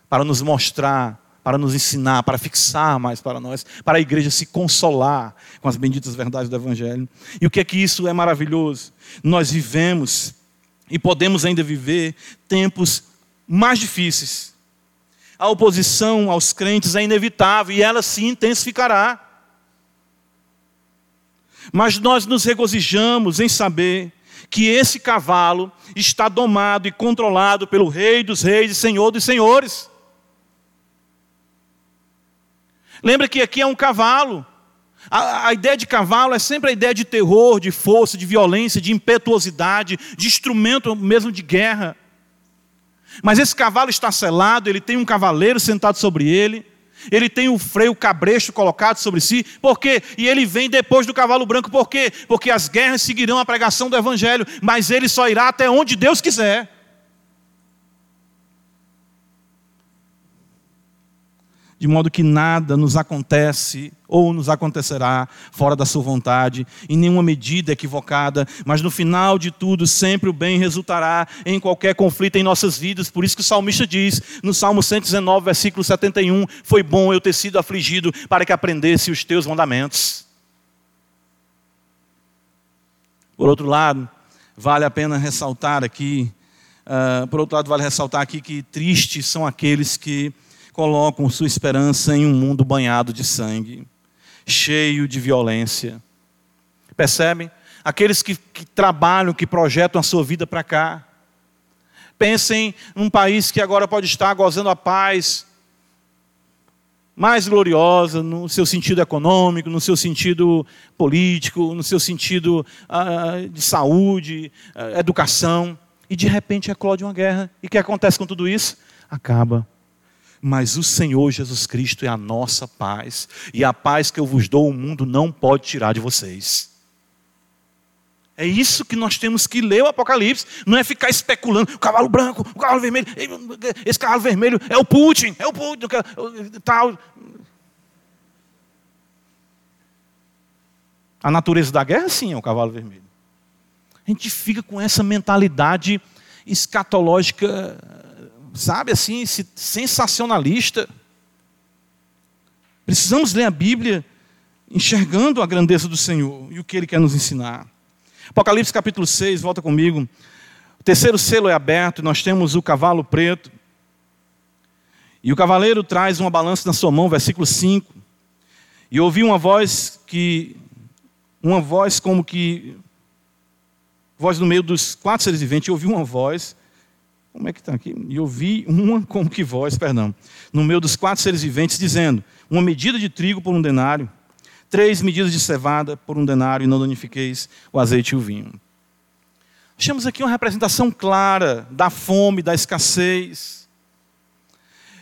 para nos mostrar, para nos ensinar, para fixar mais para nós, para a igreja se consolar com as benditas verdades do Evangelho. E o que é que isso é maravilhoso? Nós vivemos e podemos ainda viver tempos mais difíceis. A oposição aos crentes é inevitável e ela se intensificará. Mas nós nos regozijamos em saber que esse cavalo está domado e controlado pelo Rei dos Reis e Senhor dos Senhores. Lembra que aqui é um cavalo. A, a, ideia de cavalo é sempre a ideia de terror, de força, de violência, de impetuosidade, de instrumento mesmo de guerra. Mas esse cavalo está selado, ele tem um cavaleiro sentado sobre ele, ele tem o freio cabresto colocado sobre si, por quê? E ele vem depois do cavalo branco, por quê? Porque as guerras seguirão a pregação do Evangelho, mas ele só irá até onde Deus quiser. De modo que nada nos acontece ou nos acontecerá fora da sua vontade, em nenhuma medida equivocada, mas no final de tudo, sempre o bem resultará em qualquer conflito em nossas vidas. Por isso que o salmista diz, no Salmo 119, versículo 71, foi bom eu ter sido afligido para que aprendesse os teus mandamentos. Por outro lado, vale a pena ressaltar aqui, uh, por outro lado, vale ressaltar aqui que tristes são aqueles que colocam sua esperança em um mundo banhado de sangue, cheio de violência. Percebem? Aqueles que, que trabalham, que projetam a sua vida para cá. Pensem num país que agora pode estar gozando a paz mais gloriosa no seu sentido econômico, no seu sentido político, no seu sentido uh, de saúde, uh, educação. E de repente eclode uma guerra. E o que acontece com tudo isso? Acaba mas o Senhor Jesus Cristo é a nossa paz, e a paz que eu vos dou, o mundo não pode tirar de vocês. É isso que nós temos que ler o Apocalipse, não é ficar especulando, o cavalo branco, o cavalo vermelho, esse cavalo vermelho é o Putin, é o Putin, tal. A natureza da guerra, sim, é o cavalo vermelho. A gente fica com essa mentalidade escatológica sabe assim, sensacionalista. Precisamos ler a Bíblia enxergando a grandeza do Senhor e o que Ele quer nos ensinar. Apocalipse capítulo 6, volta comigo. O terceiro selo é aberto e nós temos o cavalo preto. E o cavaleiro traz uma balança na sua mão, versículo 5. E ouvi uma voz que, uma voz como que, voz no meio dos quatro seres viventes, eu ouvi uma voz como é que está aqui? E ouvi uma como que voz, perdão, no meio dos quatro seres viventes, dizendo: Uma medida de trigo por um denário, três medidas de cevada por um denário, e não danifiqueis o azeite e o vinho. Achamos aqui uma representação clara da fome, da escassez.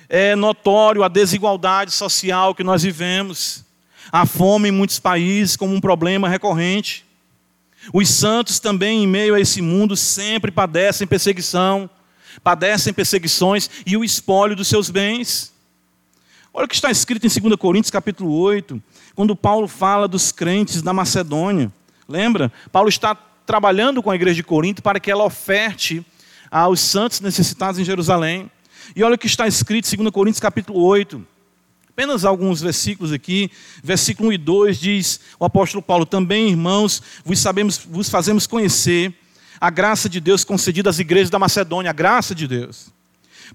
É notório a desigualdade social que nós vivemos. A fome em muitos países como um problema recorrente. Os santos também, em meio a esse mundo, sempre padecem perseguição padecem perseguições e o espólio dos seus bens. Olha o que está escrito em 2 Coríntios capítulo 8, quando Paulo fala dos crentes da Macedônia. Lembra? Paulo está trabalhando com a igreja de Corinto para que ela oferte aos santos necessitados em Jerusalém. E olha o que está escrito em 2 Coríntios capítulo 8. Apenas alguns versículos aqui. Versículo 1 e 2 diz o apóstolo Paulo: Também, irmãos, vos, sabemos, vos fazemos conhecer a graça de Deus concedida às igrejas da Macedônia, a graça de Deus.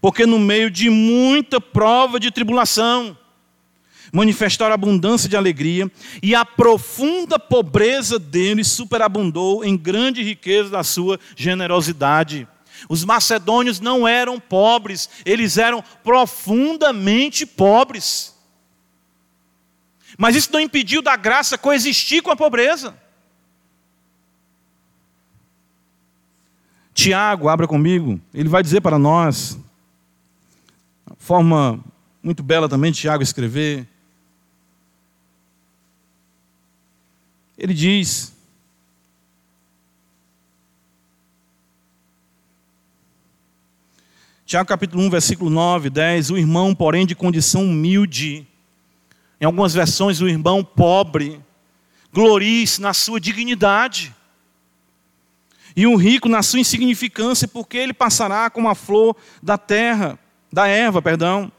Porque no meio de muita prova de tribulação, manifestaram abundância de alegria, e a profunda pobreza deles superabundou em grande riqueza da sua generosidade. Os macedônios não eram pobres, eles eram profundamente pobres. Mas isso não impediu da graça coexistir com a pobreza. Tiago, abra comigo, ele vai dizer para nós, forma muito bela também de Tiago escrever. Ele diz: Tiago capítulo 1, versículo 9, 10, o irmão, porém, de condição humilde, em algumas versões, o irmão pobre, glorie-se na sua dignidade. E o rico na sua insignificância, porque ele passará como a flor da terra, da erva, perdão.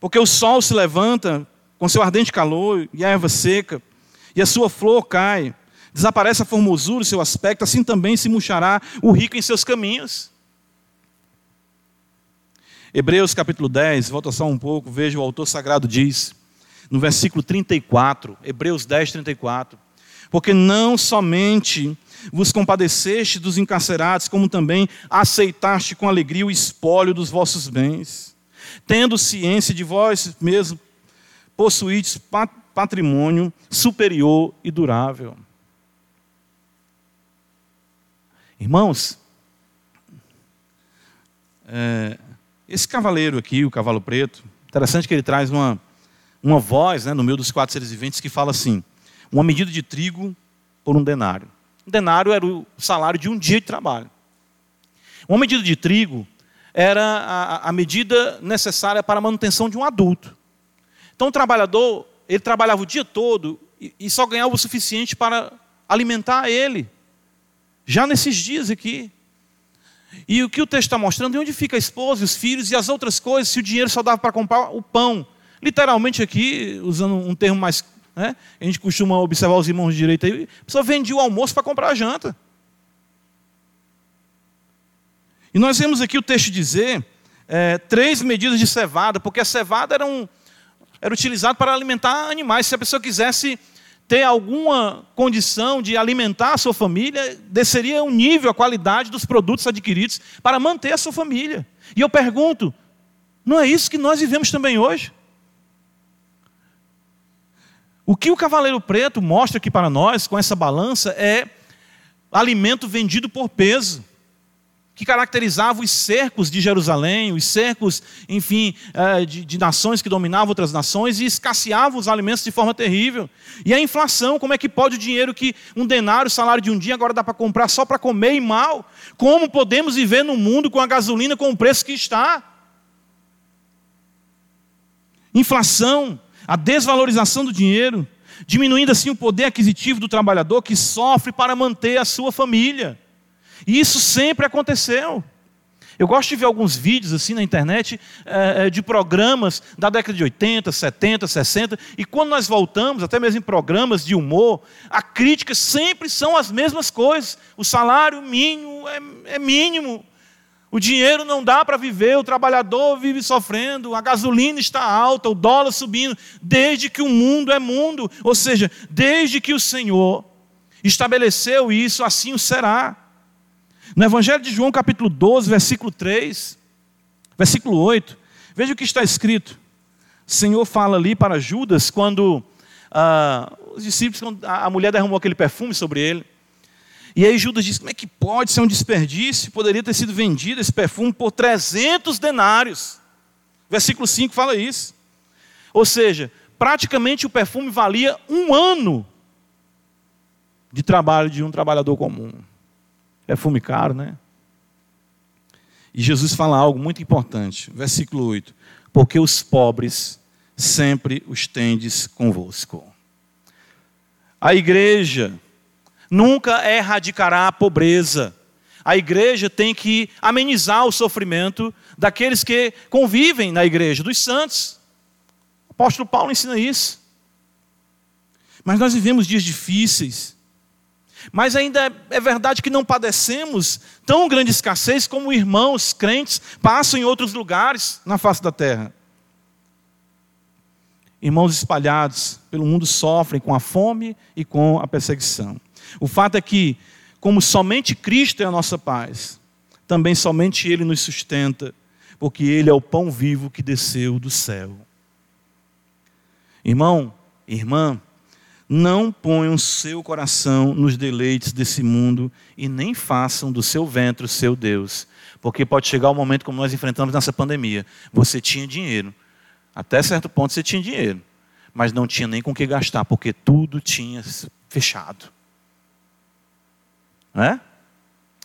Porque o sol se levanta com seu ardente calor e a erva seca, e a sua flor cai. Desaparece a formosura, o seu aspecto, assim também se murchará o rico em seus caminhos. Hebreus capítulo 10, volta só um pouco, veja o autor sagrado diz, no versículo 34, Hebreus 10, 34. Porque não somente vos compadeceste dos encarcerados, como também aceitaste com alegria o espólio dos vossos bens, tendo ciência de vós mesmo possuídes patrimônio superior e durável. Irmãos, é, esse cavaleiro aqui, o cavalo preto, interessante que ele traz uma, uma voz né, no meio dos quatro seres viventes que fala assim: uma medida de trigo por um denário. Um denário era o salário de um dia de trabalho. Uma medida de trigo era a, a medida necessária para a manutenção de um adulto. Então o trabalhador, ele trabalhava o dia todo e, e só ganhava o suficiente para alimentar ele. Já nesses dias aqui. E o que o texto está mostrando é onde fica a esposa, os filhos e as outras coisas, se o dinheiro só dava para comprar o pão. Literalmente aqui, usando um termo mais. Né, a gente costuma observar os irmãos de direita aí, a pessoa vendia o almoço para comprar a janta. E nós vemos aqui o texto dizer é, três medidas de cevada, porque a cevada era, um, era utilizada para alimentar animais. Se a pessoa quisesse ter alguma condição de alimentar a sua família, desceria o nível, a qualidade dos produtos adquiridos para manter a sua família. E eu pergunto, não é isso que nós vivemos também hoje? O que o Cavaleiro Preto mostra aqui para nós, com essa balança, é alimento vendido por peso que caracterizava os cercos de Jerusalém, os cercos, enfim, é, de, nações que dominavam outras nações e escasseavam os alimentos de forma terrível. E a inflação, como é que pode o dinheiro que um denário, o salário de um dia, agora dá para comprar só para comer e mal? Como podemos viver no mundo com a gasolina com o preço que está? Inflação, a desvalorização do dinheiro, diminuindo assim o poder aquisitivo do trabalhador que sofre para manter a sua família. E isso sempre aconteceu. Eu gosto de ver alguns vídeos assim na internet é, de programas da década de 80, 70, 60, e quando nós voltamos, até mesmo em programas de humor, a crítica sempre são as mesmas coisas. O salário mínimo é, é mínimo, o dinheiro não dá para viver, o trabalhador vive sofrendo, a gasolina está alta, o dólar subindo, desde que o mundo é mundo, ou seja, desde que o Senhor estabeleceu isso, assim o será. No Evangelho de João, capítulo 12, versículo 3, versículo 8, veja o que está escrito. O Senhor fala ali para Judas, quando ah, os discípulos, quando a mulher derramou aquele perfume sobre ele. E aí Judas diz: como é que pode ser um desperdício? Poderia ter sido vendido esse perfume por 300 denários. Versículo 5 fala isso. Ou seja, praticamente o perfume valia um ano de trabalho de um trabalhador comum perfume caro, né? E Jesus fala algo muito importante, versículo 8: Porque os pobres sempre os tendes convosco. A igreja nunca erradicará a pobreza. A igreja tem que amenizar o sofrimento daqueles que convivem na igreja, dos santos. O apóstolo Paulo ensina isso. Mas nós vivemos dias difíceis. Mas ainda é verdade que não padecemos tão grande escassez como irmãos crentes passam em outros lugares na face da terra. Irmãos espalhados pelo mundo sofrem com a fome e com a perseguição. O fato é que, como somente Cristo é a nossa paz, também somente Ele nos sustenta, porque Ele é o pão vivo que desceu do céu. Irmão, irmã, não ponham seu coração nos deleites desse mundo e nem façam do seu ventre o seu Deus. Porque pode chegar o um momento como nós enfrentamos nessa pandemia. Você tinha dinheiro. Até certo ponto você tinha dinheiro. Mas não tinha nem com que gastar, porque tudo tinha fechado. Não é?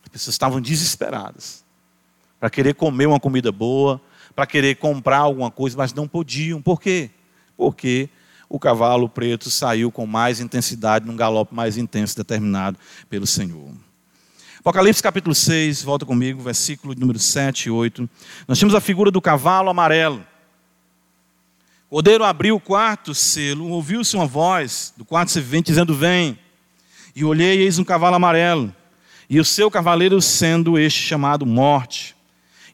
As pessoas estavam desesperadas. para querer comer uma comida boa, para querer comprar alguma coisa, mas não podiam. Por quê? Porque o cavalo preto saiu com mais intensidade, num galope mais intenso determinado pelo Senhor. Apocalipse capítulo 6, volta comigo, versículo número 7 e 8. Nós temos a figura do cavalo amarelo. O Cordeiro abriu o quarto selo, ouviu-se uma voz do quarto servente dizendo: Vem. E olhei, eis um cavalo amarelo, e o seu cavaleiro sendo este chamado Morte.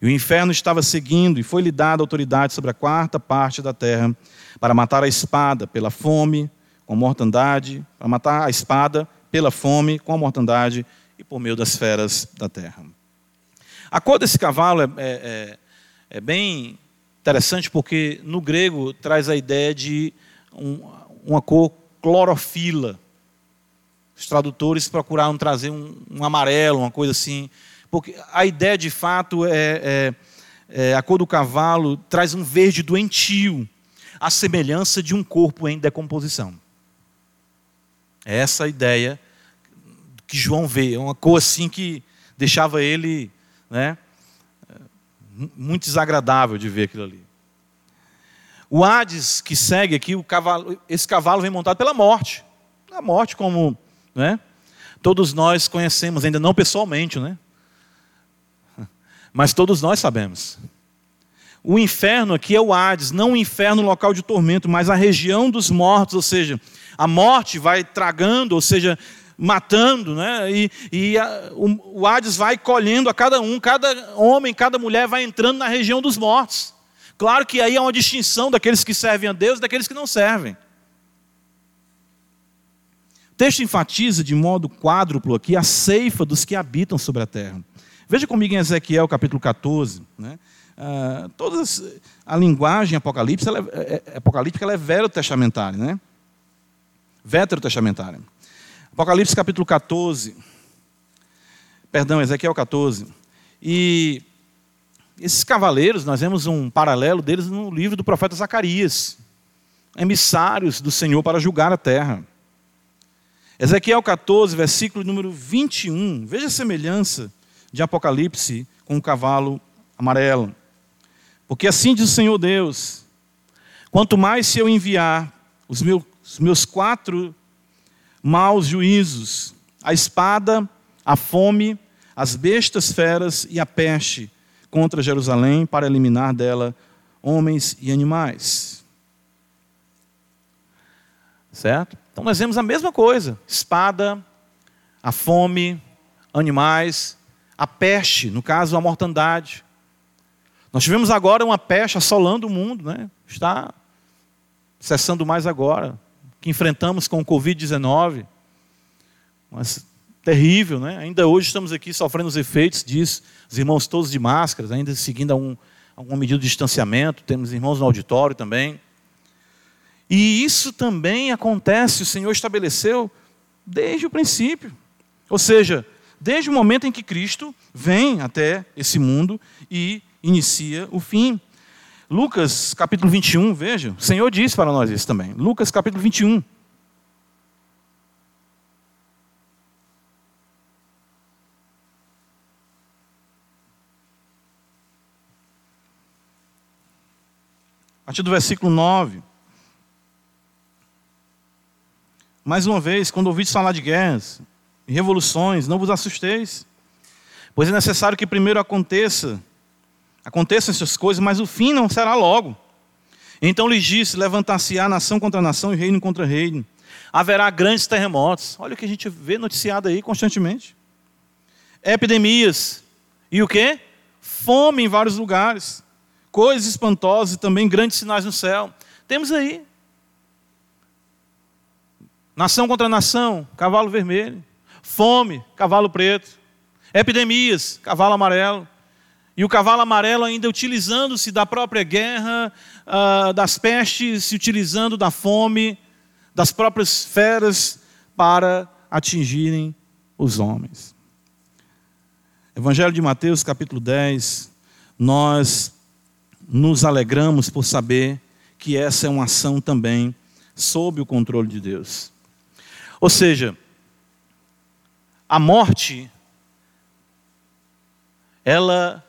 E o inferno estava seguindo, e foi-lhe dada autoridade sobre a quarta parte da terra, para matar a espada pela fome, com a mortandade, para matar a espada pela fome, com a mortandade e por meio das feras da terra. A cor desse cavalo é, é, é, é bem interessante porque no grego traz a ideia de um, uma cor clorofila. Os tradutores procuraram trazer um, um, amarelo, uma coisa assim, porque a ideia de fato é, é, é a cor do cavalo traz um verde doentio, a semelhança de um corpo em decomposição. É essa a ideia que João vê, é uma cor assim que deixava ele né, muito desagradável de ver aquilo ali. O Hades que segue aqui, cavalo, esse cavalo vem montado pela morte. A morte, como né, todos nós conhecemos, ainda não pessoalmente, né? mas todos nós sabemos. O inferno aqui é o Hades, não o inferno local de tormento, mas a região dos mortos, ou seja, a morte vai tragando, ou seja, matando, né? e, e a, o, o Hades vai colhendo a cada um, cada homem, cada mulher vai entrando na região dos mortos. Claro que aí há uma distinção daqueles que servem a Deus e daqueles que não servem. Texto enfatiza de modo quádruplo aqui a ceifa dos que habitam sobre a terra. Veja comigo em Ezequiel capítulo 14. Né? Ah, a linguagem apocalipse, ela é, é, é apocalíptica ela é verotestamentária. Né? Veterotestamentária. Apocalipse capítulo 14. Perdão, Ezequiel 14. E esses cavaleiros, nós vemos um paralelo deles no livro do profeta Zacarias. Emissários do Senhor para julgar a terra. Ezequiel 14, versículo número 21. Veja a semelhança de Apocalipse com o cavalo amarelo. Porque assim diz o Senhor Deus: quanto mais se eu enviar os meus, quatro maus juízos, a espada, a fome, as bestas feras e a peste contra Jerusalém para eliminar dela homens e animais. Certo? Então nós vemos a mesma coisa: espada, a fome, animais, a peste, no caso a mortandade. Nós tivemos agora uma peste assolando o mundo, né? Está cessando mais agora que enfrentamos com o Covid-19, mas terrível, né? Ainda hoje estamos aqui sofrendo os efeitos disso, os irmãos todos de máscaras, ainda seguindo algum, alguma medida de distanciamento, temos irmãos no auditório também. E isso também acontece, o Senhor estabeleceu desde o princípio. Ou seja, desde o momento em que Cristo vem até esse mundo e inicia o fim. Lucas capítulo 21, veja, o Senhor disse para nós isso também. Lucas capítulo 21. A partir do versículo 9. Mais uma vez, quando ouvides falar de guerras e revoluções, não vos assusteis, pois é necessário que primeiro aconteça Aconteçam essas coisas, mas o fim não será logo. Então lhes disse: levantar-se-á nação contra nação e reino contra reino. Haverá grandes terremotos. Olha o que a gente vê noticiado aí constantemente. Epidemias. E o que? Fome em vários lugares. Coisas espantosas e também grandes sinais no céu. Temos aí. Nação contra nação, cavalo vermelho. Fome, cavalo preto. Epidemias, cavalo amarelo. E o cavalo amarelo ainda utilizando-se da própria guerra, uh, das pestes, se utilizando da fome, das próprias feras para atingirem os homens. Evangelho de Mateus, capítulo 10, nós nos alegramos por saber que essa é uma ação também sob o controle de Deus. Ou seja, a morte, ela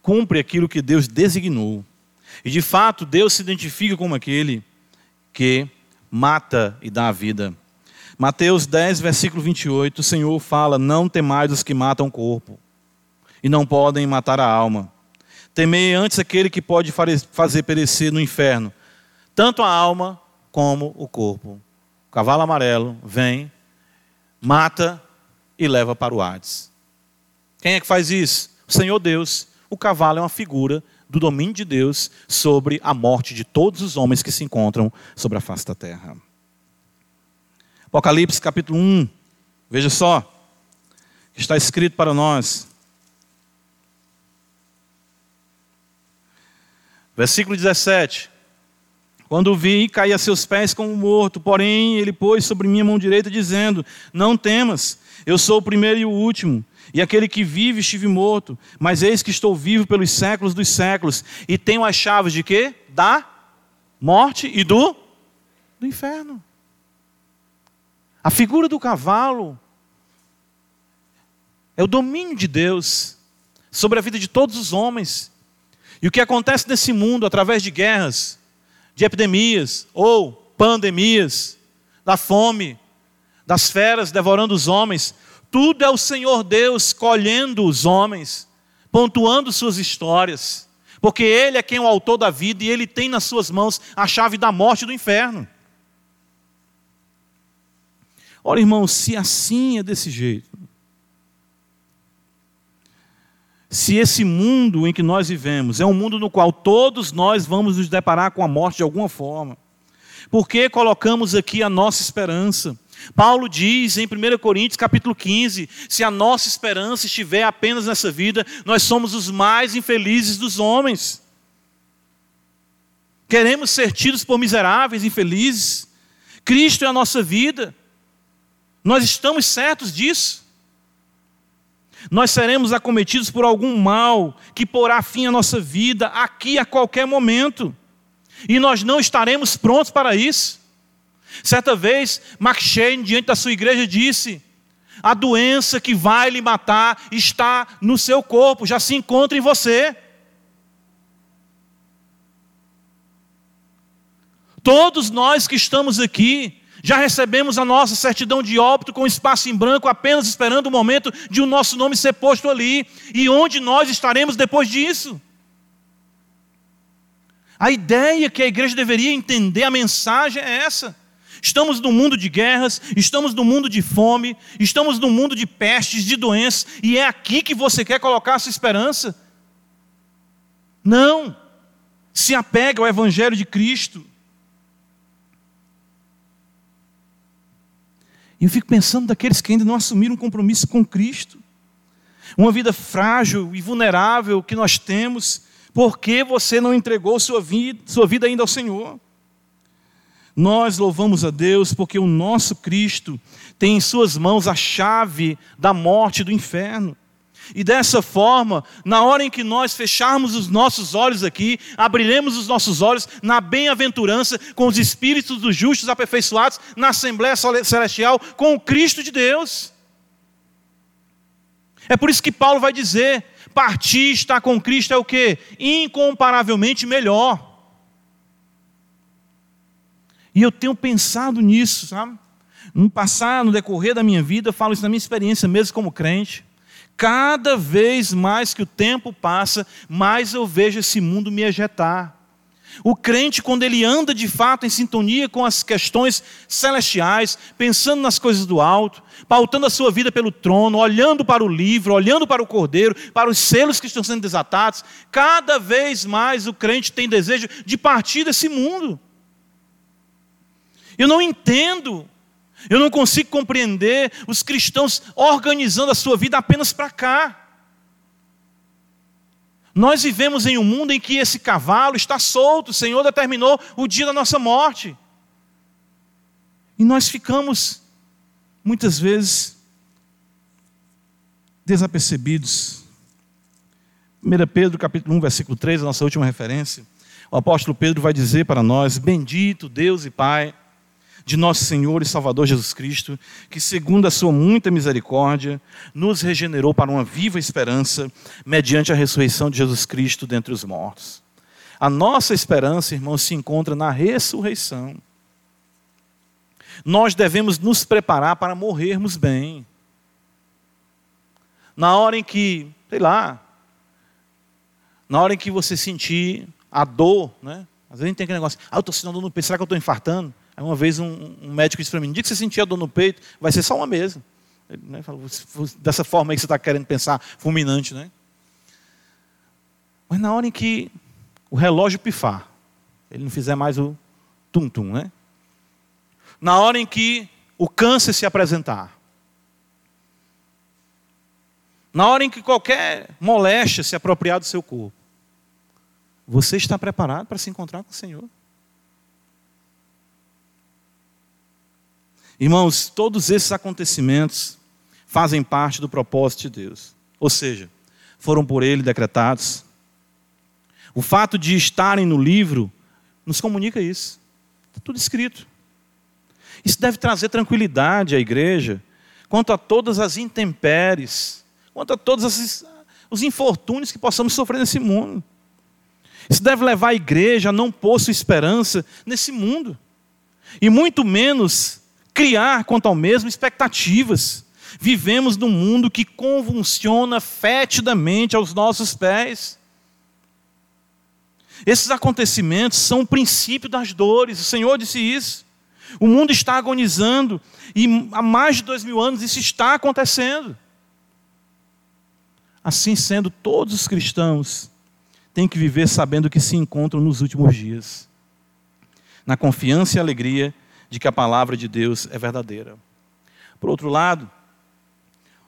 cumpre aquilo que Deus designou. E de fato, Deus se identifica como aquele que mata e dá a vida. Mateus 10, versículo 28, o Senhor fala: Não temais os que matam o corpo, e não podem matar a alma. Temei antes aquele que pode fazer perecer no inferno, tanto a alma como o corpo. Cavalo amarelo vem, mata e leva para o Hades. Quem é que faz isso? O Senhor Deus. O cavalo é uma figura do domínio de Deus sobre a morte de todos os homens que se encontram sobre a face da terra. Apocalipse capítulo 1, veja só, está escrito para nós. Versículo 17. Quando vi, caí a seus pés como morto, porém ele pôs sobre minha mão direita, dizendo: Não temas, eu sou o primeiro e o último, e aquele que vive estive morto, mas eis que estou vivo pelos séculos dos séculos, e tenho as chaves de quê? Da morte e do, do inferno. A figura do cavalo é o domínio de Deus sobre a vida de todos os homens. E o que acontece nesse mundo através de guerras, de epidemias ou pandemias, da fome, das feras devorando os homens, tudo é o Senhor Deus colhendo os homens, pontuando suas histórias, porque Ele é quem é o autor da vida e Ele tem nas suas mãos a chave da morte e do inferno. Ora, irmãos, se assim é desse jeito, se esse mundo em que nós vivemos é um mundo no qual todos nós vamos nos deparar com a morte de alguma forma, por que colocamos aqui a nossa esperança? Paulo diz em 1 Coríntios capítulo 15: se a nossa esperança estiver apenas nessa vida, nós somos os mais infelizes dos homens. Queremos ser tidos por miseráveis, infelizes. Cristo é a nossa vida. Nós estamos certos disso. Nós seremos acometidos por algum mal que porá fim à nossa vida aqui a qualquer momento. E nós não estaremos prontos para isso. Certa vez, Mark Shane, diante da sua igreja, disse: A doença que vai lhe matar está no seu corpo, já se encontra em você. Todos nós que estamos aqui, já recebemos a nossa certidão de óbito com espaço em branco, apenas esperando o momento de o nosso nome ser posto ali. E onde nós estaremos depois disso? A ideia que a igreja deveria entender, a mensagem é essa. Estamos num mundo de guerras, estamos num mundo de fome, estamos num mundo de pestes, de doenças, e é aqui que você quer colocar a sua esperança? Não. Se apega ao Evangelho de Cristo. E eu fico pensando daqueles que ainda não assumiram um compromisso com Cristo. Uma vida frágil e vulnerável que nós temos, por que você não entregou sua vida, sua vida ainda ao Senhor? Nós louvamos a Deus porque o nosso Cristo tem em Suas mãos a chave da morte do inferno. E dessa forma, na hora em que nós fecharmos os nossos olhos aqui, abriremos os nossos olhos na bem-aventurança com os espíritos dos justos aperfeiçoados na Assembleia Celestial com o Cristo de Deus. É por isso que Paulo vai dizer: partir estar com Cristo é o que? Incomparavelmente melhor. E eu tenho pensado nisso, sabe? No passar, no decorrer da minha vida, eu falo isso na minha experiência mesmo como crente. Cada vez mais que o tempo passa, mais eu vejo esse mundo me ejetar. O crente, quando ele anda de fato em sintonia com as questões celestiais, pensando nas coisas do alto, pautando a sua vida pelo trono, olhando para o livro, olhando para o cordeiro, para os selos que estão sendo desatados, cada vez mais o crente tem desejo de partir desse mundo. Eu não entendo, eu não consigo compreender os cristãos organizando a sua vida apenas para cá. Nós vivemos em um mundo em que esse cavalo está solto, o Senhor determinou o dia da nossa morte. E nós ficamos, muitas vezes, desapercebidos. 1 Pedro capítulo 1, versículo 3, a nossa última referência. O apóstolo Pedro vai dizer para nós: Bendito Deus e Pai de nosso Senhor e Salvador Jesus Cristo, que, segundo a sua muita misericórdia, nos regenerou para uma viva esperança, mediante a ressurreição de Jesus Cristo dentre os mortos. A nossa esperança, irmãos, se encontra na ressurreição. Nós devemos nos preparar para morrermos bem. Na hora em que, sei lá, na hora em que você sentir a dor, né? Às vezes a gente tem aquele negócio, ah, eu estou sentindo dor no peito, será que eu estou infartando? Aí uma vez um, um médico disse para mim, no que você sentir a dor no peito, vai ser só uma mesa. Ele, né, falou, dessa forma aí que você está querendo pensar, fulminante, né? Mas na hora em que o relógio pifar, ele não fizer mais o tum-tum, né? Na hora em que o câncer se apresentar, na hora em que qualquer moléstia se apropriar do seu corpo, você está preparado para se encontrar com o Senhor? Irmãos, todos esses acontecimentos fazem parte do propósito de Deus. Ou seja, foram por Ele decretados. O fato de estarem no livro nos comunica isso. Está tudo escrito. Isso deve trazer tranquilidade à igreja quanto a todas as intempéries, quanto a todos os infortúnios que possamos sofrer nesse mundo. Isso deve levar a igreja a não pôr sua esperança nesse mundo. E muito menos criar quanto ao mesmo expectativas. Vivemos num mundo que convulsiona fetidamente aos nossos pés. Esses acontecimentos são o princípio das dores, o Senhor disse isso. O mundo está agonizando e há mais de dois mil anos isso está acontecendo. Assim sendo, todos os cristãos têm que viver sabendo que se encontram nos últimos dias, na confiança e alegria de que a palavra de Deus é verdadeira. Por outro lado,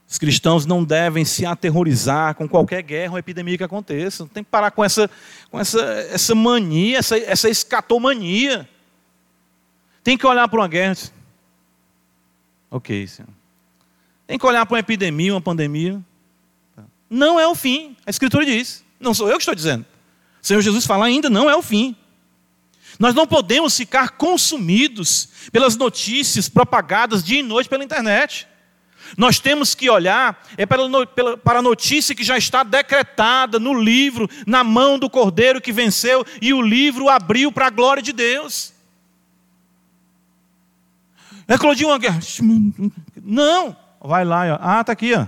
os cristãos não devem se aterrorizar com qualquer guerra ou epidemia que aconteça. Tem que parar com essa, com essa, essa mania, essa, essa escatomania. Tem que olhar para uma guerra. Ok, senhor. Tem que olhar para uma epidemia, uma pandemia. Não é o fim. A Escritura diz. Não sou eu que estou dizendo. O Senhor Jesus fala ainda, não é o fim. Nós não podemos ficar consumidos pelas notícias propagadas dia e noite pela internet. Nós temos que olhar é para a notícia que já está decretada no livro, na mão do Cordeiro que venceu, e o livro abriu para a glória de Deus. É guerra. Não! Vai lá, ah, está aqui, ó.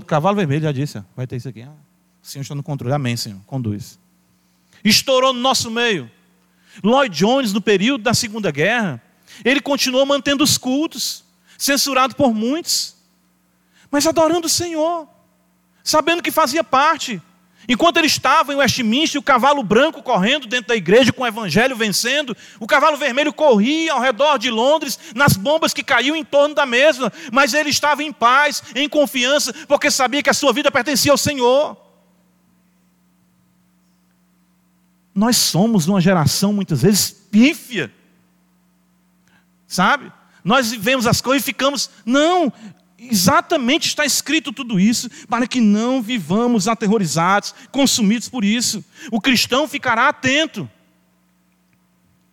Cavalo vermelho já disse, ó. vai ter isso aqui. O Senhor está no controle. Amém, Senhor. Conduz. Estourou no nosso meio. Lloyd Jones, no período da Segunda Guerra, ele continuou mantendo os cultos, censurado por muitos, mas adorando o Senhor, sabendo que fazia parte. Enquanto ele estava em Westminster, o cavalo branco correndo dentro da igreja com o evangelho vencendo, o cavalo vermelho corria ao redor de Londres nas bombas que caíam em torno da mesma, mas ele estava em paz, em confiança, porque sabia que a sua vida pertencia ao Senhor. Nós somos uma geração muitas vezes pífia. Sabe? Nós vivemos as coisas e ficamos, não, exatamente está escrito tudo isso para que não vivamos aterrorizados, consumidos por isso. O cristão ficará atento,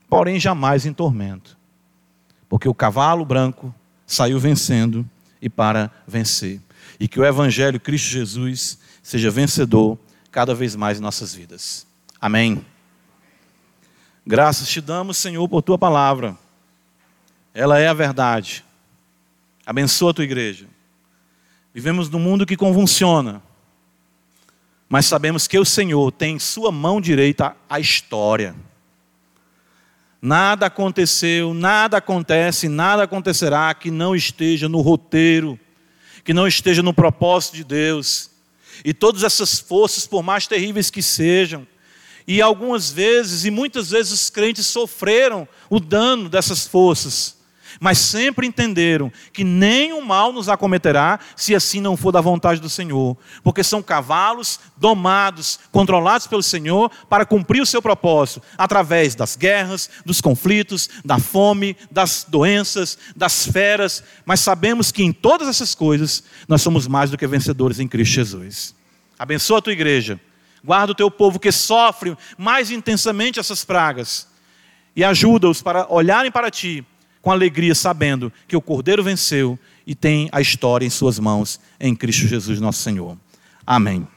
porém jamais em tormento, porque o cavalo branco saiu vencendo e para vencer. E que o Evangelho Cristo Jesus seja vencedor cada vez mais em nossas vidas. Amém. Graças te damos, Senhor, por tua palavra. Ela é a verdade. Abençoa a tua igreja. Vivemos num mundo que convulsiona, mas sabemos que o Senhor tem em sua mão direita a história. Nada aconteceu, nada acontece, nada acontecerá que não esteja no roteiro, que não esteja no propósito de Deus. E todas essas forças, por mais terríveis que sejam, e algumas vezes, e muitas vezes, os crentes sofreram o dano dessas forças, mas sempre entenderam que nenhum mal nos acometerá se assim não for da vontade do Senhor, porque são cavalos domados, controlados pelo Senhor para cumprir o seu propósito, através das guerras, dos conflitos, da fome, das doenças, das feras, mas sabemos que em todas essas coisas nós somos mais do que vencedores em Cristo Jesus. Abençoa a tua igreja Guarda o teu povo que sofre mais intensamente essas pragas. e ajuda-os para olharem para ti com alegria, sabendo que o Cordeiro venceu e tem a história em suas mãos, em Cristo Jesus, nosso Senhor. Amém.